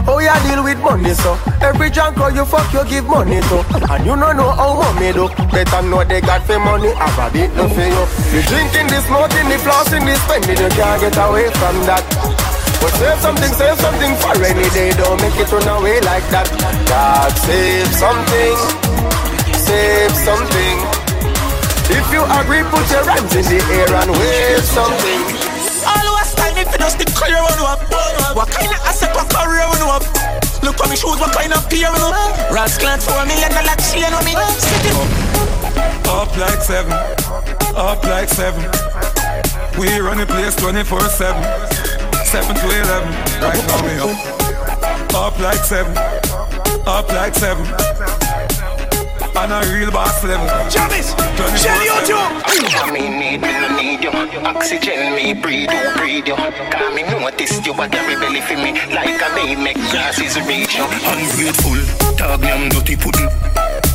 Oh yeah, deal with money so. Every junk you fuck, you give money to. And you don't know how money do. Better know they got for money, have a bit no for you. You drinking, the smoking, the flossing, the spending, you can't get away from that. But save something, save something for rainy day. Don't make it run away like that. God save something, save something. If you agree, put your hands in the air and wave something. All was time if you just the career run up. What kind of asset what career run up? Look for me shoes, what kind of peer run up? Rascal for me and the like chain on me. Up like seven, up like seven. We run the place 24 7. Seven to eleven, right now me up. Up like seven, up like seven. On a real boss level. Jamis, Shelly Ojo. I me need, me no need you. Oxygen me breathe you, breathe you. Cause me notice you a carry belly for me like a baby make grasses reach you. Ungrateful, dog name dirty pudding.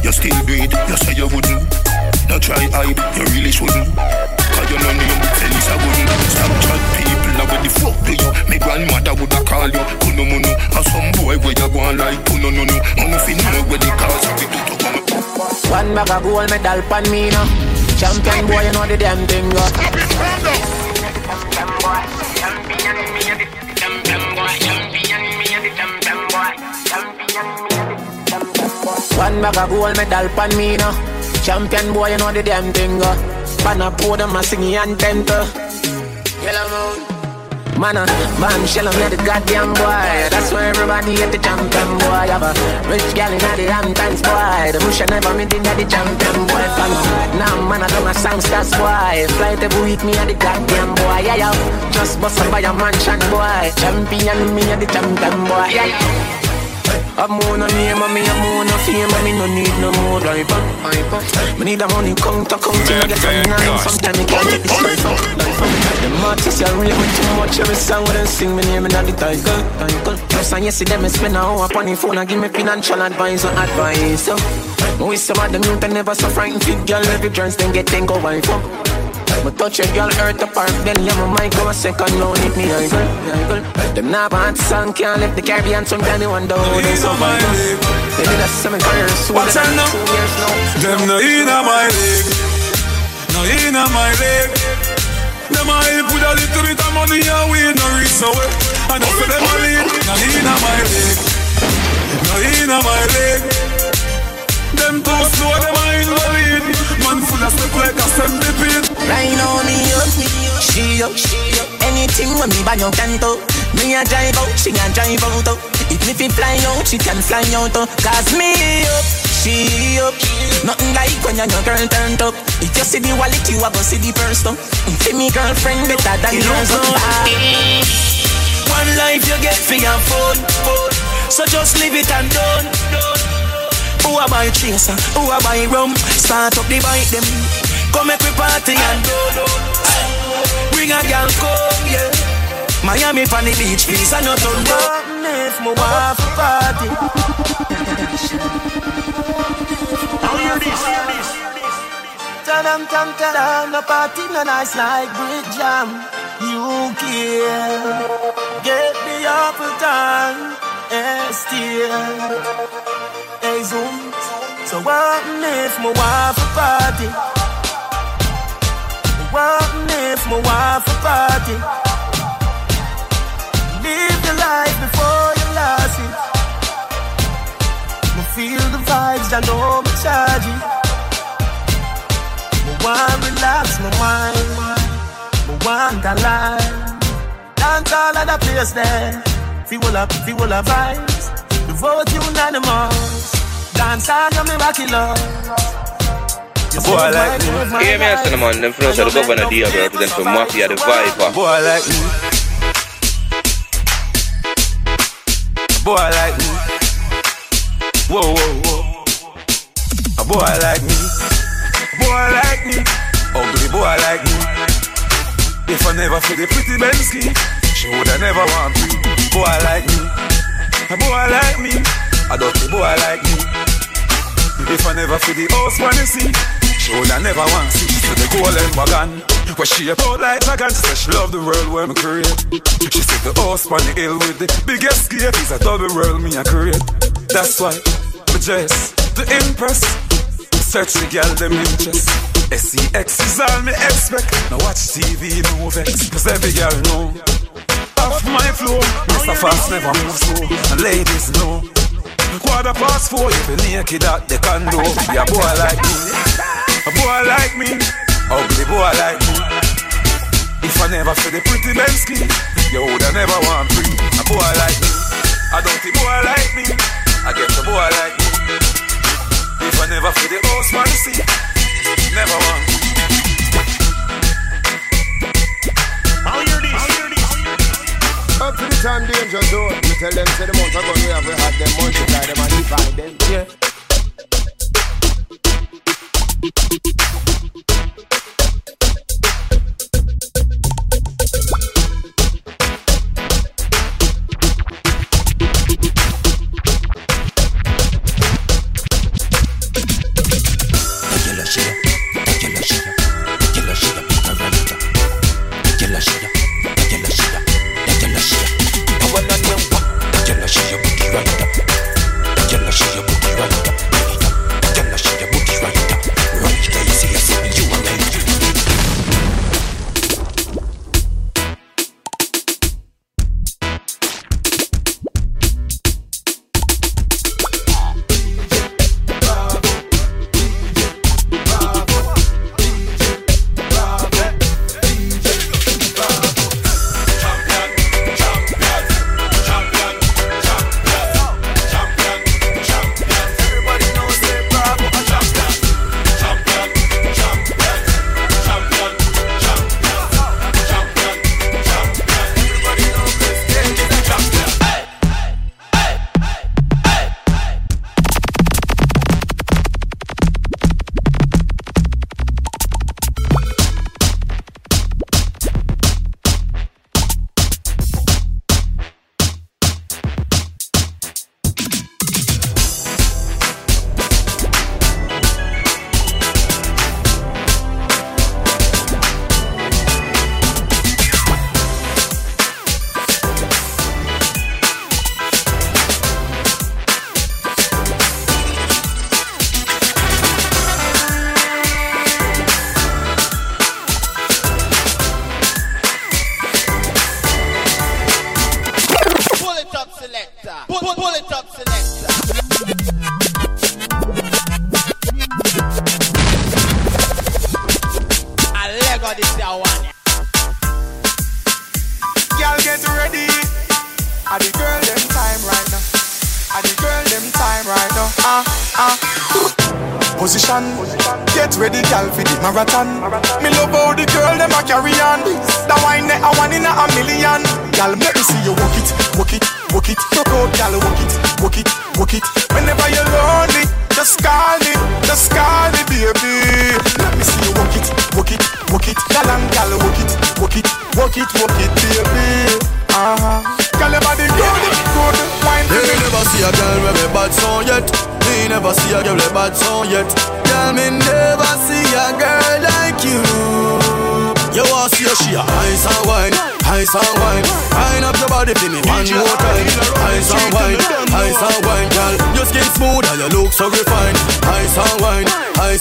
You still breathe, you say you wouldn't. No try hide, you really shouldn't. Cause you no name, Felisa wouldn't. Stop chat people, now where the fuck do you? Me grandmother woulda call you, kuno muno. And some boy where you go on like kuno no no. And if you know where the cause of it, to come. One bag of gold medal pan me now. Champion boy, you know the damn thing go. One bag of gold medal pan me now. Champion boy, you know the damn thing go. Pan a podium, a singing anthem to. Yellow moon. Man, uh, man, shell on the goddamn boy. That's why everybody at the champion boy. Have a rich gal in the Hamptons boy. The bush never meet in the champion boy. Fan. Now, man, I don't a songsters boy. Flight every week, me at the goddamn boy. Yeah, yeah. Just bust up by a mansion boy. Champion, me at the champion boy. Yeah, yeah. I'm on a name and me I'm on a fame and me no need no more hyper. Me need a money count to count to me, get a nine. Sometimes me can't take this life out. The artists are rate me too much. Every song when them sing me name in the title. Plus and yesterday me spend an hour upon the phone and give me financial advice or advice. We some of them youth and never so frightened. Fit girl every chance then get ten go wife up. Me touch a girl hurt apart, then yeah, my mic go a second now hit me I girl, Them nah bad song can't left the Caribbean, some Danny one down, they survive us. They did a seven careers, so Watch out now. two years now. Them no inna my leg, no inna my leg. Them a help with a little bit of money and we no reach. And I say them a lead, no inna my leg, no inna my leg. Them too slow, them a in the lead. Man full of step like a centipede. Right now me up, she up, she up. Anything when me buy your can do. Me a drive out, she a drive out. oh. If me fi fly out, she can fly out. oh. Cause me up, she up. Nothing like when your girl turned up. If you see the wallet, you a go see the purse. though. Fi me girlfriend better than yours. oh. One life you get for your phone, phone. So just leave it and done. Who a buy chaser? Who a buy rum? Start up the bike them. Come make we party and do Bring a girl come, yeah. Miami the beach, please, I not Nothing if my wife party. Now hear this, hear this. Ta-dam, tam, ta-dam, no party no nice like bridge jam. You care, get me up a time, and still. Hey zoom, so what if my wife a party? What if my wife a party? Live your life before you lost it. Feel the vibes, I know me charge it. Me want relax my mind. Me want a line. Dance all of the place there. Feel up, feel up vibes. The vote unanimous. Dance all me back in love. You Boy, I say like my move, my me. Hear me, vibes. Cinnamon. Them from the governor deal represent for Mafia, the Viper. Boy, I like me. Boy, I like me. Whoa, whoa, whoa. A boy like me. Boy like me. Ugly boy like me. If I never feel the pretty Bensky, she woulda never want me. Boy like me. A boy like me. A dirty boy like me. If I never feel the house when you see, she woulda never want to see. The golden wagon, where she about like dragon. She said she love the world where me create. She said the house on the hill with the biggest gate is a double world me a create. That's why me dress to impress. Search the girl them interest. SEX is all me expect. Now watch TV, no vex. Cause every girl know. Off my floor, Mr. Fast never move slow. And ladies know. Quarter past four, you naked at the condo. Be a boy like me. A boy like me. Ugly boy like me. If I never feel the pretty Bensky, you woulda never want free. A boy like me. A dirty boy like me. I get a boy like me. If I never feel the house man see, never want. Time danger zone. Me tell them say the month ago we have we had them multiply them and divide them. Yeah.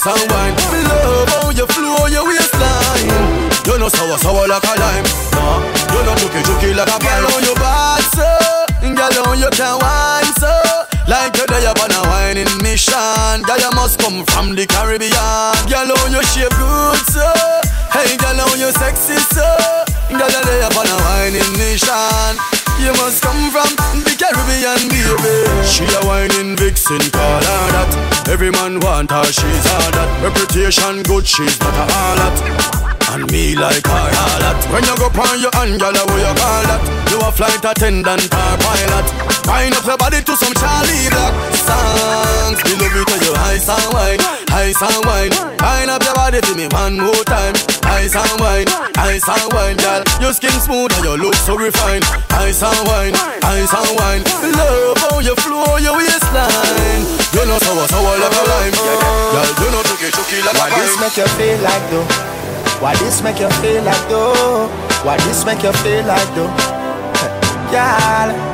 Ice and wine. Me love how you flow your waistline. You know sour sour like a lime. Nah, you know juky juky like a girl on your bad so. Girl on you can wine so. Like you're there on a whining mission. Girl you must come from the Caribbean. Girl on you shape good so. Hey girl on you sexy so. Girl you're there on a whining mission. You must come from the Caribbean, baby. She a whining vixen, call her that. Every man want her, she's all that. Reputation good, she's not a harlot. And me like her harlot. When you go on your girl, what you call that? You a flight attendant or pilot. Wind up your body to some Charlie Black songs. Me love you to your ice and wine, ice and wine. Wind up your body to me one more time. Ice and wine, ice and wine, girl. Your skin smooth and your look so refined. Ice and wine, ice and wine. Love how you flow your waistline. You know sour sour like a lime, girl. You know chucky chucky like Why a this make you feel like though? Why this make you feel like though? Why this make you feel like though? Girl,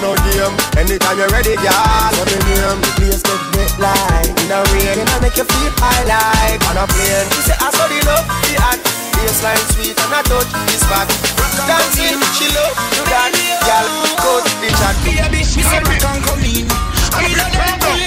A game. Anytime you're ready, girl. What the name? The place get wet like in a rain, and I make you feel high like on a plane. She say I saw the love, the act, baseline sweet and I touch this back. Dancing, she love do that, girl. Oh. Coach the chat. Baby, she say rock and come in. I mean, I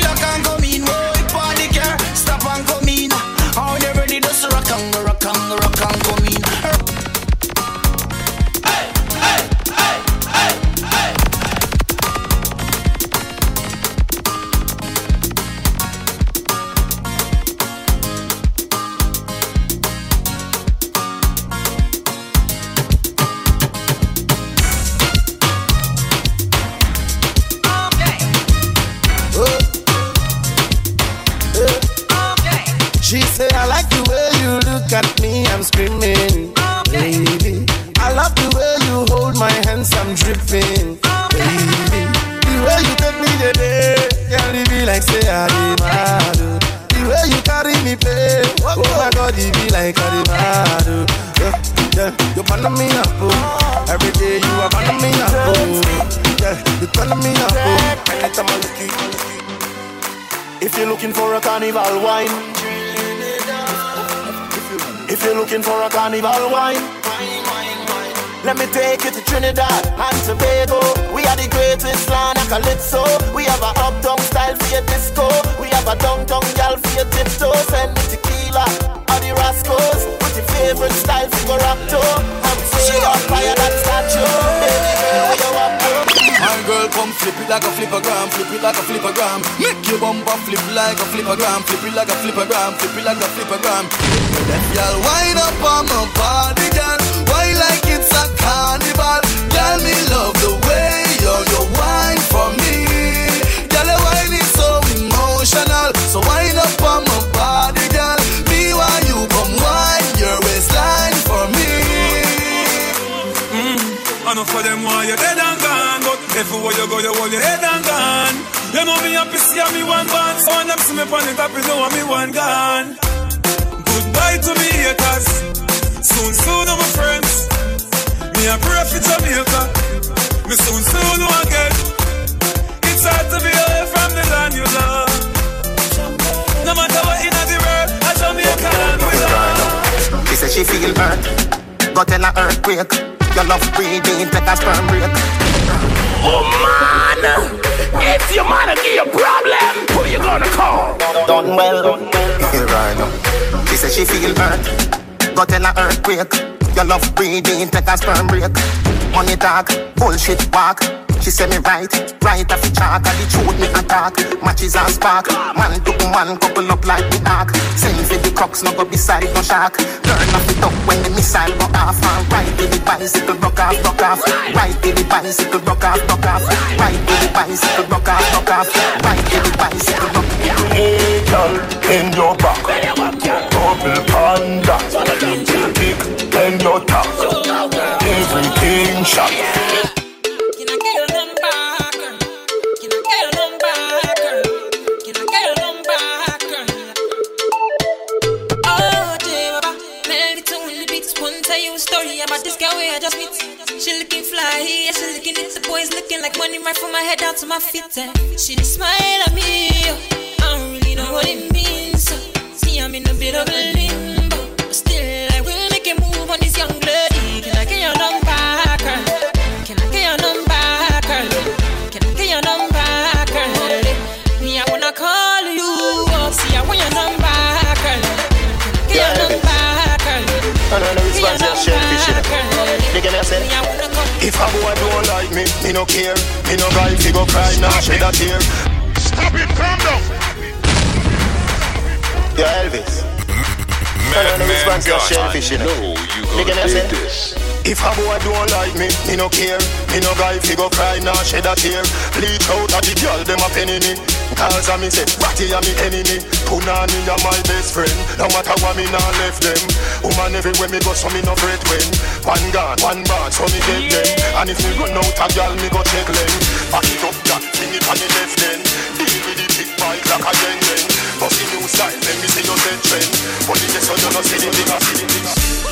I'm screaming, baby. I love the way you hold my hands, I'm dripping, baby. The way you take me today, girl, it be like say I did mad. oh. The way you carry me, play, oh, oh my God, it be like I did oh. Yeah, yeah, you burn me up, oh. Every day you are burning me up, oh. Yeah, you turn me up, oh. Anytime I look you. If you're looking for a carnival wine, if you're looking for a carnival wine, let me take you to Trinidad and Tobago. We are the greatest land of calypso. We have a uptown style for your disco. We have a downtown gal for your tiptoe. Send me tequila or the Rascals. With your favorite style for your rock to. I'm way on fire that statue. Baby My girl, come flip it like a flippergram, flip it like a flippergram. Make your bumper flip like a flippergram, flip it like a flippergram, flip it like a flippergram. That girl wind up on my body, girl. Why like it's a carnival? Girl, me love the way you you wine for me. Girl, your wine is so emotional, so wind up hold your head and gone. You know me happy, see me one band. So when them see me pon the top, you oh, know me one gone. Goodbye to me haters. Soon, soon, I'm a friends. Me a pray for Jamaica. Me soon, soon, I get. It's hard to be away from the land you love. No matter what in the world, I Jamaica land we love. She said she feel burnt, got in a earthquake. Your love breathing, take a sperm break. Oh man, if your man give you a problem, who you gonna call? Done well. right now. She say she feel hurt. Go tell her earthquake. Your love breathing, take a sperm break. Money talk, bullshit walk. She say me right, right off the chalk And the truth me attack, matches and spark Man to man, couple up like the ark Send for the crux, no go beside no shark Turn off the top when the missile go off. And ride to the bicycle, rock off, rock off. Ride to the bicycle, rock off, rock off. Ride to the bicycle, rock off, rock off. Ride to the bicycle, rock off. Hey girl, in your back. Double panda. Big in your top. Everything shot my feet. And she just smile at me. Oh. I don't really know what it means. Oh. See, I'm in a bit of a limbo. But still, I will make a move on this young lady. Can I get your number, girl? Can I get your number, girl? Can I get your number, girl? Me, I wanna call you up. See, I want your number, girl. Can I get your number, girl? I know response is shellfish, you know. Me, I said If a boy don't like me, me no care. Me no guy fi go cry, nah shed a tear. Stop it, calm down. Yo, Elvis. The response is shellfish, you know. You I said If a boy don't like me, me no care. Me no guy fi go cry, nah shed a tear. Bleach out a the girl, them a penny me Cause a me say, Ratty a me enemy. Punani a my best friend. No matter what me nah left them. Woman everywhere me go so me no fret when. One gun, one bad so me get them. And if me run out a girl me go check them. Back it up that, sing it on the left then. Deal with the big bike like a gen gen Bust the new style, let me see your set trend. But it is so you no see the bigger, see the bigger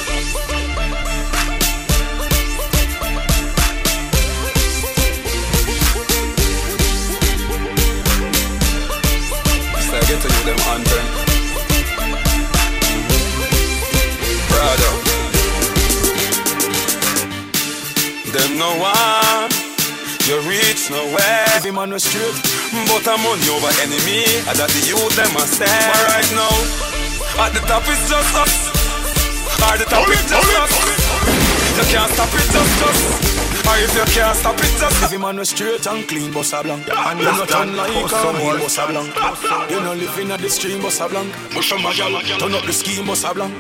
I get to you them anthem. Brother. Them no one, you reach nowhere. Every man was straight, but I'm on over enemy. And that the youth them a stand. But right now, at the top is just us. At the top is just us. You can't stop it, just us. Or if you can't stop it, just Every man was straight and clean, boss a blank. And you not turn like a wheel, boss a blank. You not living at the stream, boss a blank. Mush on my gal, turn up the scheme, boss a blank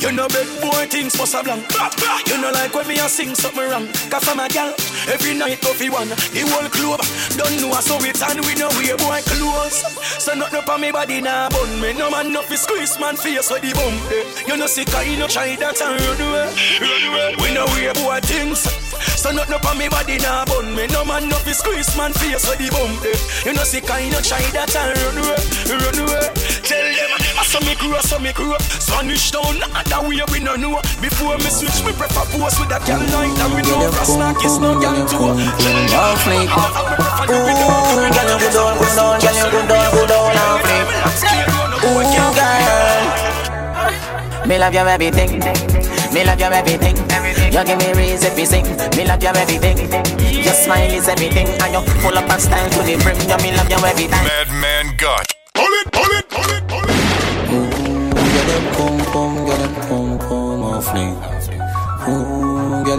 You know big boy things, boss a long. You know like when me a sing something wrong. Cause I'm a gal, every night coffee one. The whole club, don't know so it and we know we boy close. So nothing up on me body now bun me. No man no fi squeeze man face with the bump eh. You know sick I no try that and run away Run away. We know we boy things. So nothing up on me body now bun me. No man no fi squeeze man face with the bump eh. You know see kind of try that and run away, run away. Tell them I saw me grow, saw me grow. Spanish town, that way we no know. Before me switch, me prefer pose with that girl night And we know Rasta kiss no girl too Off fleek Ooh, girl you good on, good on Girl you good on, good on off fleek Ooh, girl Me love your everything Me love your everything You give me reason to sing. Me love your everything Your smile is everything. And you full up of style to the brim. You me love your everything Madman Gus.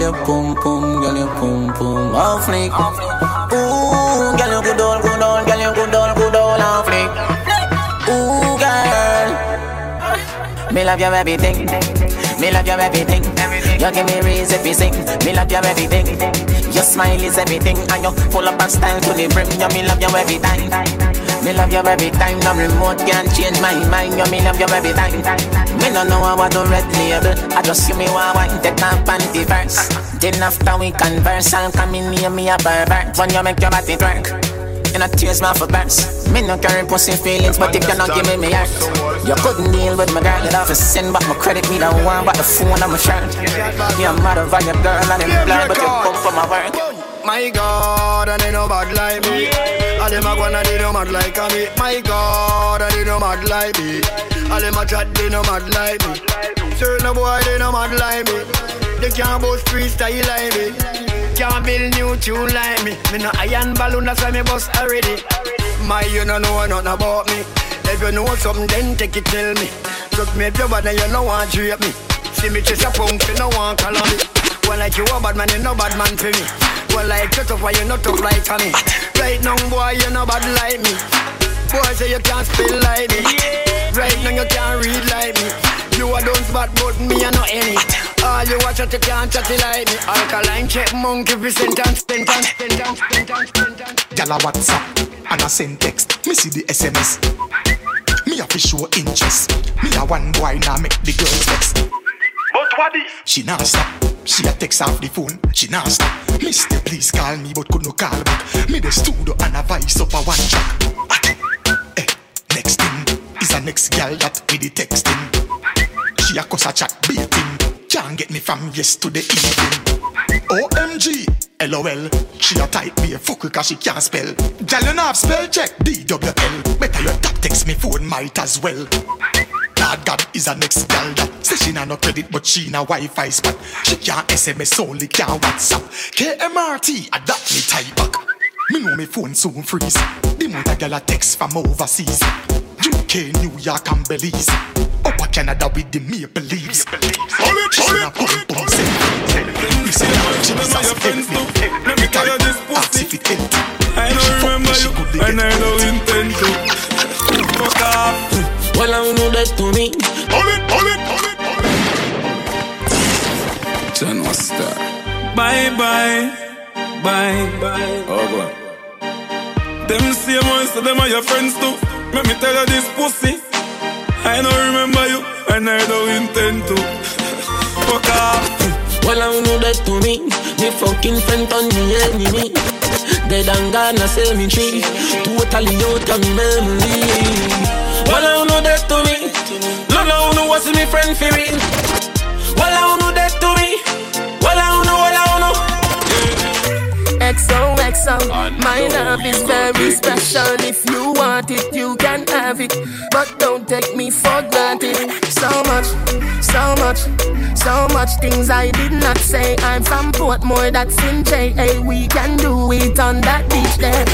Ooh, girl you pum pum, girl you pum pum off fleek Ooh, girl you good on, good on, girl you good on, good on off fleek Ooh, girl. Me love your everything. Me love your everything. You give me reason to sing. Me love your everything. Your smile is everything. And you full up of style to the brim. You me love you every time Me love you every time No remote can change my mind. You me love you every time. Me no know what to red label. I just give me one wine Take off panty first. Then after we converse I'll come in near me a pervert. When you make your body twerk you know tears my for burns Me no carry pussy feelings But if you not give me me heart You couldn't deal with my girl. You'd have to send back my credit Me the one but the phone on my shirt. You're mad over your girl And I'm blind But you come for my work. My God, and they no bad like me. And them a gonna they no mad like me. My God, and they no mad like me. And All them a chat, they no mad like me. Certain boy, they no mad like me. They can't boast freestyle like me. Can't build new tune like me. Me no iron balloon, that's why me bust already. My, you no know nothing about me. If you know something, then take it, tell me. Look me if you then you know want to me. See me chase a punk, you no want call me. Well, like you a bad man, you no bad man for me. Well, like you tough, why you not tough like me. Right now, boy, you no bad like me. Boy, say you can't spell like me. Right now, you can't read like me. You a don't spot, but me a no any. All you watch out, you can't chat like me. Alkaline check monkey for sentence, sentence, sentence, sentence, sentence. Gyal a WhatsApp and a send text. Me see the SMS. Me a fi show interest. Me a one boy now make the girls vex. What is? She not stop. She a text off the phone. She not stop. Mister, please call me, but could no call back. Me the studio and a voice up a one track. Eh, next thing is a next gal that with the texting. She a cuss a chat beating. Can't get me from yesterday evening. OMG, LOL. She a type me a fuck cause she can't spell. Gal you spell check DWL. Better your tap text me phone might as well. Lord God is a next gal that say she nah no credit but she na Wi-Fi spot. She can't SMS only can't WhatsApp. KMRT a me type back. Me know me phone soon freeze. The amount of gal a text from overseas. UK, New York and Belize. Upper Canada with the maple leaves. Hold it, hold it, hold it, hold it. Me say that Jesus help me. Let me tell you this pussy. If it help. I don't remember you, and I don't intend to. Fuck off. Well, I know that to me. Hold it, hold it, hold it, hold it. John was star. Bye bye, bye bye. Oh boy. Them same ones, so them are your friends too. Let me tell you this pussy. I don't remember you, and I don't intend to. Fuck off. Well, I know that to me. Me fucking friend on me enemy. Dead and gone, I say me tree. Totally out of me memory. Well, I know that to me. No, no, no, what's me friend for me? Well, I know that to me. Well, I know, well, I know. XOXO, my love is very special. If you want it, you can have it. But don't take me for granted. So much, so much, so much things I did not say. I'm from Portmore, that's in J. We can do it on that beach there.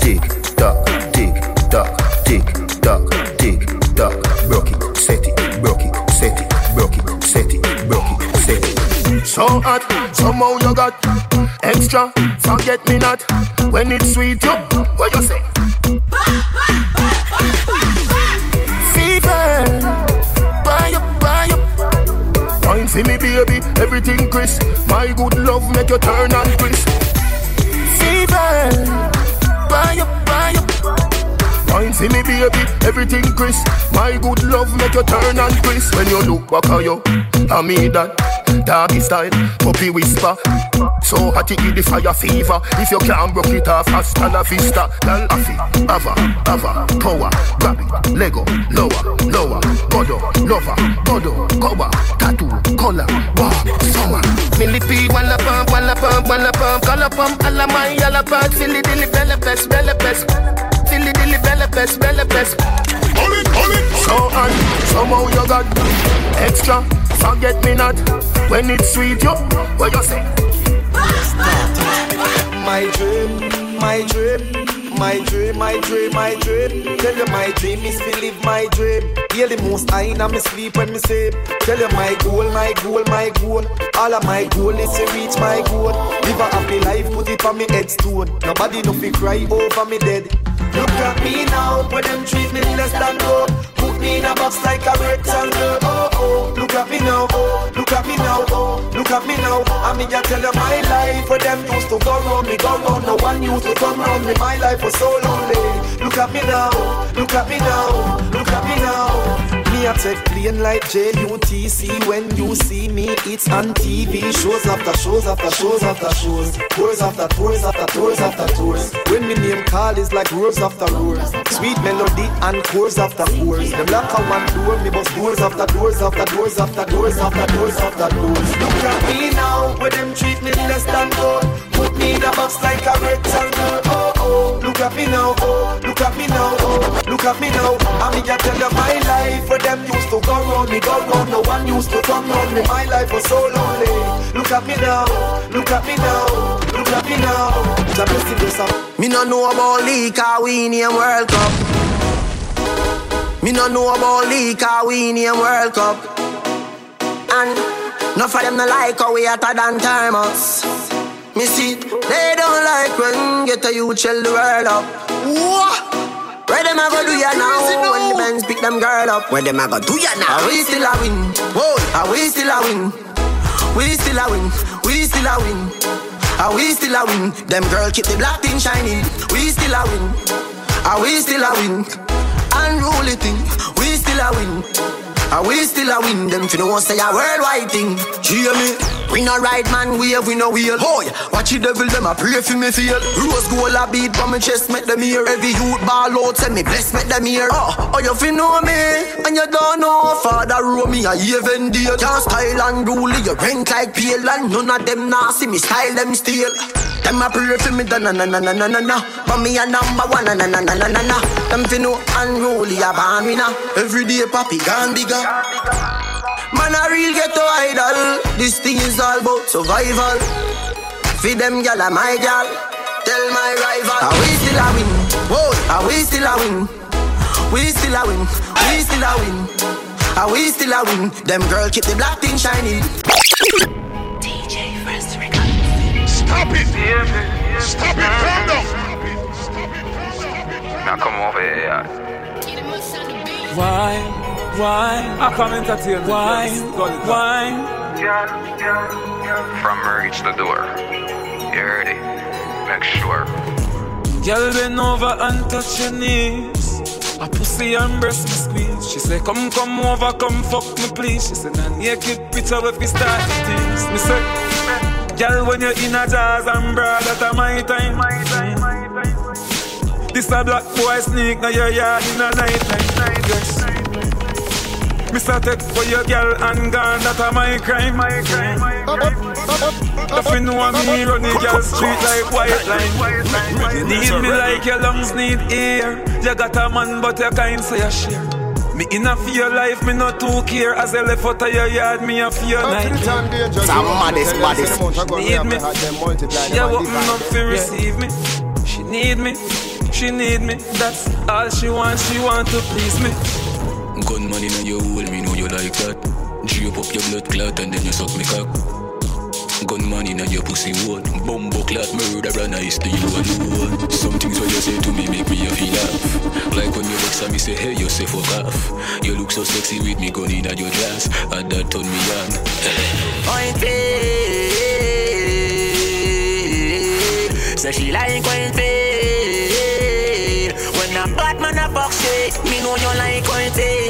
Tick tock, tick tock, tick tock, tock. Broke it, set it, broke it, set it, broke it, set it, broke it, set it. So hot, somehow you got extra. Forget me not when it's sweet. You, what you say? Fever, buy up, buy up. Wine for me, baby, everything crisp. My good love make you turn and crisp. Fever, buy up. Wine for me, baby, everything crisp. My good love make you turn and crisp. When you look back at you, I mean that. Doggy style, puppy whisper. So hot it the fire fever. If you can't broke it off, hasta la vista. Girl, afi, ava, ava, power, grab it, Lego, lower, lower, godo, lover, godo, cover, tattoo, color, warm, summer. Millipede, walla pump, walla pump, walla pump, color pump, alla my all yalla part, filly dilly bella best, bella best, bella best. Hold it, hold it. So hot, somehow you got extra. Forget me not when it's sweet. You, what you say? My dream, my dream, my dream, my dream, my dream. Tell you my dream is to live my dream. Hear the most I in me sleep when me sleep. Tell you my goal, my goal, my goal. All of my goal is to reach my goal. Live a happy life, put it on me headstone. Nobody no fi cry over me dead. Look at me now, when them treat me less than gold. Me in a box like a rectangle. Oh oh, look at me now. Oh, look at me now. Oh, look at me now. I mean, I tell you my life. for them used to go round me, go round. No one used to come round me. My life was so lonely. Look at me now. Look at me now. Look at me now. Me a take plane like J-U-T-C When you see me, it's on TV Shows after shows after shows after shows. Tours after tours after tours after tours. When me name call is like roars after roars Sweet melody and chords after chords. Them like a one door, me bust doors after doors after doors after doors after doors after doors. Look at me now, where them treat me less than gold Put me in a box like a rectangle, oh oh Look at me now, oh, look at me now, oh, look at me now. I mean, I tell you my life where them used to go round me, go round. No one used to come round me. My life was so lonely. Look at me now, look at me now, look at me now. The best in this Me no know about how we name World Cup. Me no know about how we name World Cup. And no for them no like how we hotter than thermos. Me see, they don't like when get a you chill the world up. What? Where them a go do ya now? When the men pick them girl up. Where them a go do ya now? Are we still a win? Whoa, are we still a win? We still a win. We still a win. Are we still a win? Them girl keep the black thing shining. We still a win. Are we still a win? Unruly thing. We still a win. Are we still a win? Them fi no say a worldwide thing. Hear me? We no ride man wave, we no wheel. Boy, watch the devil them a pray for me feel. Rose gold a beat from my chest, make them hear. Every youth ball out, send me bless, make them hear. Oh, oh you fi know me, and you don't know Father row me a even deal. Can't style and rule, you rank like pale, and none of them nah see me style them still. Them a pray for me, da na na na na na na na. But me a number one, na na na na na na na. Them fi know unruly a born winner. Every day papi gone bigger. Man a real ghetto idol. This thing is all about survival. Feed them gal a my gal. Tell my rival. Are we still a win? Whoa, are we still a win? We still a win. We still a win. Are we still a win? Them girl keep the black thing shining. DJ First Record. Stop it! Stop it! Calm down! Now come over here. Why? Why? I come entertain. Why? Why? From reach the door. You heard it. Make sure. Girl, bend over and touch your knees. A pussy and breast me squeeze. She say, come, come over, come fuck me please. She say, nah naked picture if we start the things. Me say, girl, when you're in a jazz and bra, that a my time. My time. This a black boy sneak, now your yard in a night time. Yes. Mr. Take for your girl and gone, that a my crime. My crime. If you know me, run the girl street like white line. You need me like your lungs need air. You got a man, but you kind say a share. Me in a fear life, me not too care. As I left out of your yard, me a fear night. Some maddest, baddest. Need me. She a open up to receive me. She need me. She need me. That's all she wants. She want to please me. Gunman in your hole, me know you like that. Drape up your blood clot and then you suck me cock. Gunman in your pussy hole. Bumbo clot murderer nice to you alone. Some things what you say to me make me a feel laugh. Like when you vex and me say, hey, you say fuck off. You look so sexy with me gun in your dress. And that turn me on. Point feel. So she like point feel. When a bad man a fuck shit, know you like point feel.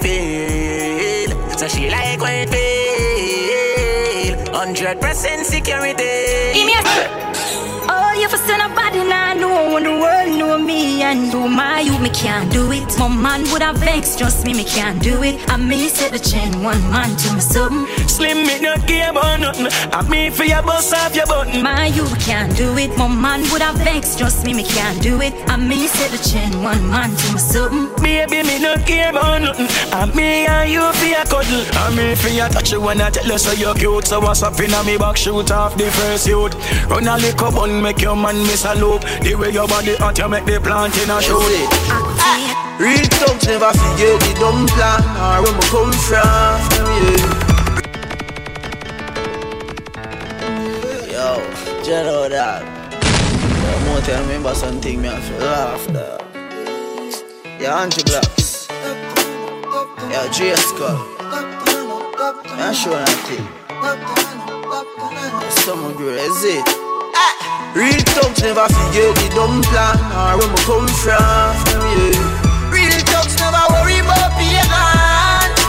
Feel. So she like point feel. Hundred percent security. Give me a do my you me can't do it. My man would have vexed, trust me, me can't do it. I may set the chain one man to my something. Slim me not care about nothing. I me for your bust off your button. My you can't do it. My man would have vexed, trust me, me can't do it. I may set the chain one man to my something. Baby, me not care about nothing. I me and you for your cuddle. I me for your touch you when I tell you so you're cute. So what's up in me back shoot off the first youth. Run a little bun, make your man miss a loop. The way your body hot, you make the plant in a shoot. Real thugs never forget the dumb plan or where we come from. Yeah. Yo, you know that. More remember something me have to laugh there. Yeah, Angie Blocks. Yeah, J Skull. Yeah, sure that thing. Someone great, is it? Real thugs never forget the dumb plan or where we come from. Yeah. Real thugs never worry about pagan.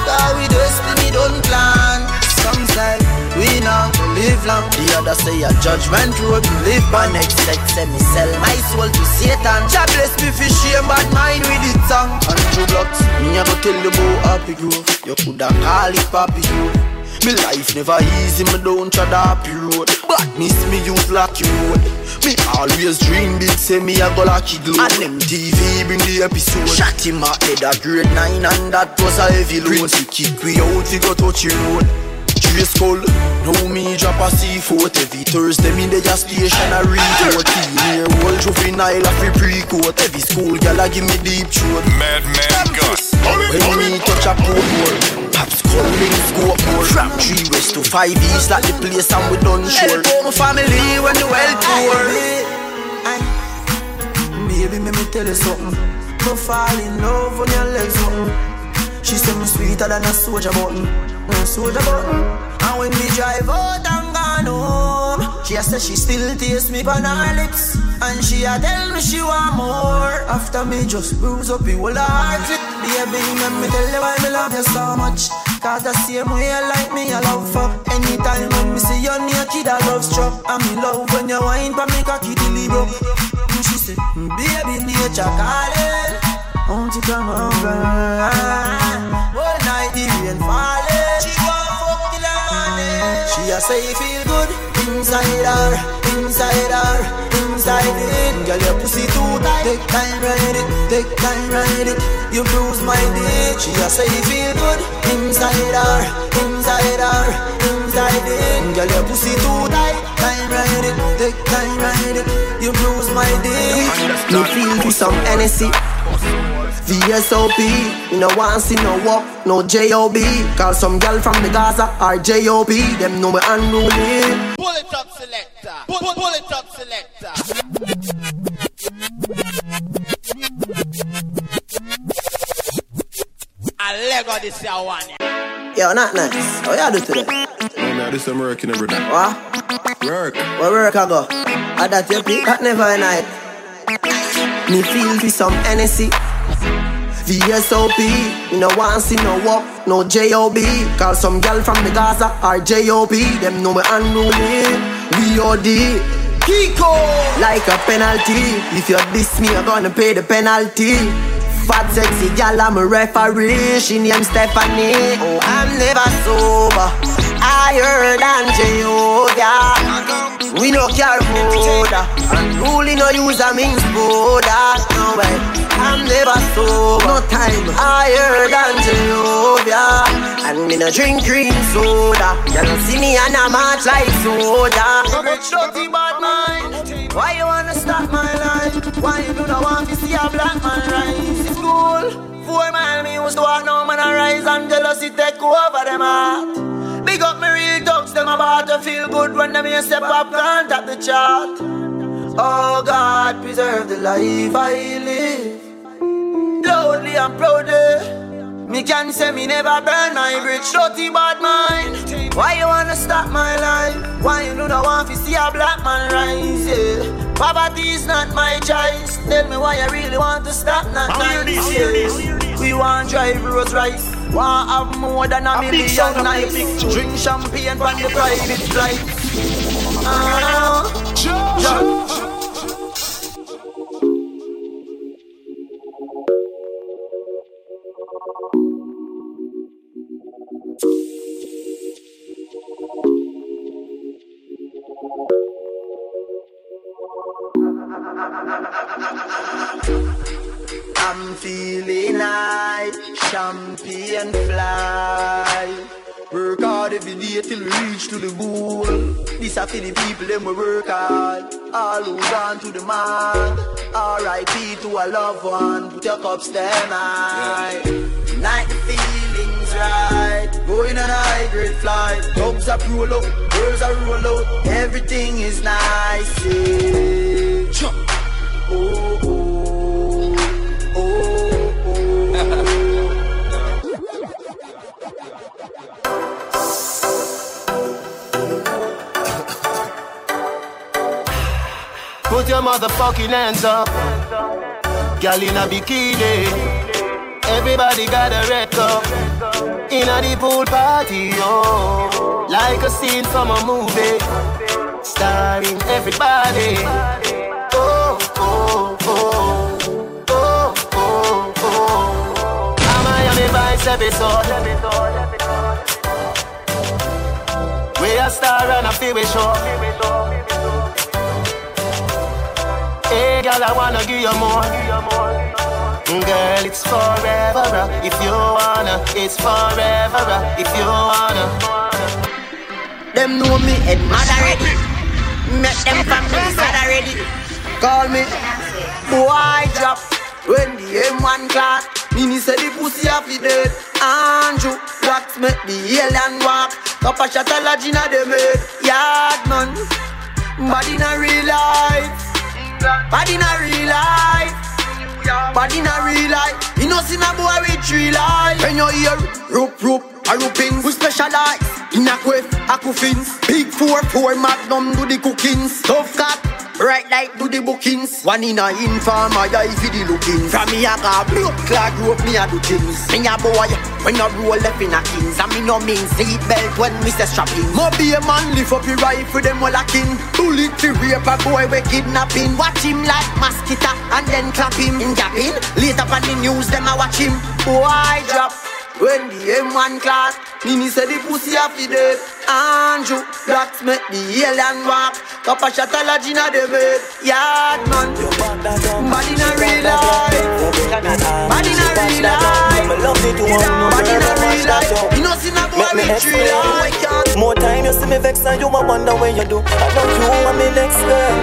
Cause we destiny don't plan. Some say we to live long. The other say a judgment road to live by. Next sex say me sell my soul to Satan. God bless me for shame bad mind with it song. And two blocks, me a go tell you about happy growth. You coulda call it papi growth. Me life never easy, me don't try the happy road But miss me use like you road Me always dream big, say me a go lucky glow. And MTV bring the episode. Shot him at head a grade 9 and that was a heavy load. We kick we out, we go touch the road. Trace skull, now me drop a C4 Every Thursday. Me the gas station a report Here whole juvenile a free pre-coat Every school gal a give me deep throat. Madman Gus. When me touch a pole wall Pops calling scope more From 3 west to 5 east like the place and we done sure. Help my family when the well poor. Baby, let me tell you something. Go fall in love when your legs open. She say me sweeter than a soldier button, a soldier button. And when we drive out and gone home, she a say she still taste me on her lips, and she a tell me she want more. After me just bruise up the whole heart, baby, let me tell you why me love you so much. Cause the same way you like me, I love for Anytime when me see you naked, I love struck. And me love when you whine for me cocky broke And mm, she said, mm, baby, nature calling Won't you come over? All night the rain falling. She fuck till She a say feel good inside her, inside her, inside it. Girl, your pussy too tight. Take time, ride it, take time, ride it. You bruise my dick. She a say feel good inside her, inside her, inside it. Girl, your pussy too tight. Time, ride it, take time, ride it. You bruise my dick. Feel some NSC VSOP, you know want see no walk, no JOB Call some girl from the Gaza or JOB Them know me unruly Pull it up, selector. Pull, pull, pull it up, selector. A Lego this year one. Yo, not nice, how you do today? Oh, man, this I'm working every day. What? Work. Where work I go? I that you pick, that never a night Me feel for some NSC VSOP, you know want see no walk, no JOB Call some girl from the Gaza or JOB Them know me unruly, we OD Kiko! Like a penalty, if you diss me I'm gonna pay the penalty Fat sexy gal, I'm a referee. She named Stephanie. Oh, I'm never sober. I heard Angel, yeah We no care foda And really no use a means foda No way I'm never sober. No time. I heard Angel, yeah And me no drink green soda. You don't see me and I'm hot like soda. Dirty bad mind. Why you wanna stop my life? Why you do not want to see a black man rise? Used to walk now man a rise And jealousy take over them heart. Big up me real dogs Them about to feel good When them here step up Can't top the chart. Oh God preserve the life I live. Loudly and proudly eh? Me can say me never burn my bridge Dirty bad mind Why you wanna stop my life? Why you do not want to see a black man rise? Yeah. Poverty is not my choice Tell me why you really want to stop not Hear nice this, this, yeah. We want drive roads right Want have more than a, A million nights. Drink champagne from the private flight Ah, ja. Champagne fly. Work hard every day till we reach to the goal. This a for the people them we work hard. All who gone to the mark. R.I.P. to a loved one. Put your cups them high. night the feelings right. Going on a high grade flight. Dogs are roll up, girls are roll out. Everything is nice. Yeah. Oh, oh, Put your motherfucking hands up. Girl in a bikini. Everybody got a red cup. In a the pool party, oh. Like a scene from a movie. Starring everybody. Oh, oh, oh. Oh, oh, oh. A Miami Vice episode. We a star and a feel we show. Girl, I wanna give you more. Girl, it's forever uh, if you wanna. It's forever uh, if you wanna. Them know me head mad already. Make them families sad already. Call me boy drop when the M1 class. Mini say the pussy off the dead. Andrew, wax make the alien walk. Cup of shot of Lagina they made. Yard man, but in a real life. But in a real life. But in a real life. You know see a boy with three life. When you hear rope rope. A rooping, we specialize in a quiff, a coffins. Big four, four magnum do the cookings. Tough cat, Right like do the bookings. One in a informer, yeah, if the looking. From me a car blood clot group, me a do things. Me a boy, when I roll left in a kings. And me no mean seat belt when me say strapping. Mo a man, lift up your rifle, them all a king. Bullet to rape a boy, we kidnapping. Watch him like mosquito, and then clap him. In gapping, later on the news, them a watch him. Boy drop when the M1 class, Nini said the pussy a fi dead. Andrew, blacks make the alien walk. Of shot of Lagina the bed. Yard man, bad in a real life. Bad in a real life. Bad in a real life. You know see na boy with three life. More time you see me vex and you a wonder when you do. I know you want me next girl.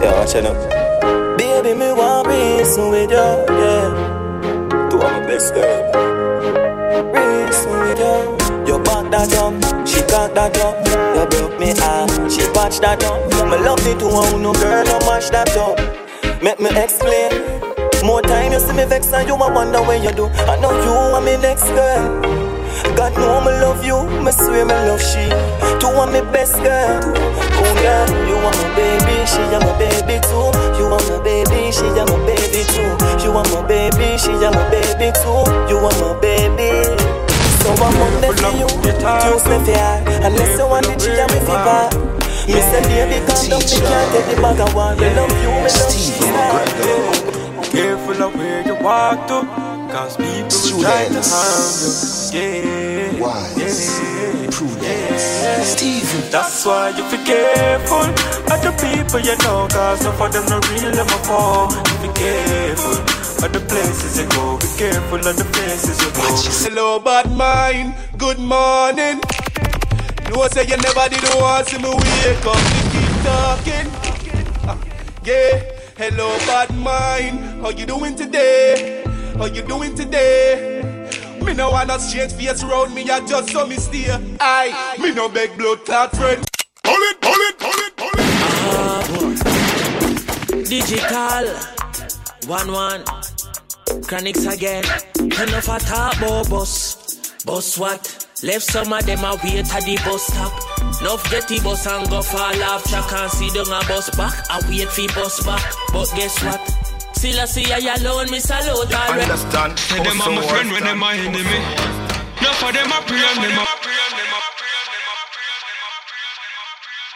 Yeah, watch it up. Baby, me want peace with you, yeah all my best girl. You. Back that up, she got that up. You broke me heart, she patched that up. Me love it to own no girl, no mash that up. Make me explain. More time you see me vex and you a wonder when you do. I know you are me next girl. God know me love you, me swear me love she. To want me best girl. Oh yeah, you want my baby, she a my baby too. You want my baby, she a my baby too. You want my baby, she a my baby too. You want my baby. So I'm on there for you, juice me fair. Unless you want the G, I'm me fever. Me say baby, calm down, me can't take the bag of one. Me love you, me love you. Careful of where you walk to. Cause people will try to harm you. Yeah. Wise. Yeah. Prudence. Yeah. Steven. That's why you be careful of the people you know. Cause some of them not real, them a fall. You be careful of the places you go. Be careful of the places you go. Hello, bad mind. Good morning. No say you never did want to see me wake up. You keep talking. Uh, yeah. Hello, bad mind. How you doing today? How you doing today? Me no wanna straight face round me, I just saw me steer. I, me no beg blood clot friend. Pull it, pull it, pull it, pull it. Uh, digital, one one, chronics again. Enough a talk about boss, boss what? Left some of them a wait at the bus stop. Nuff get the bus and go fall off. I can't see them a bus back. I wait for bus back. But guess what? Still I see I alone, me salute already. Understand? Say them are my friend when them my enemy. No for them I pray and them a pray and them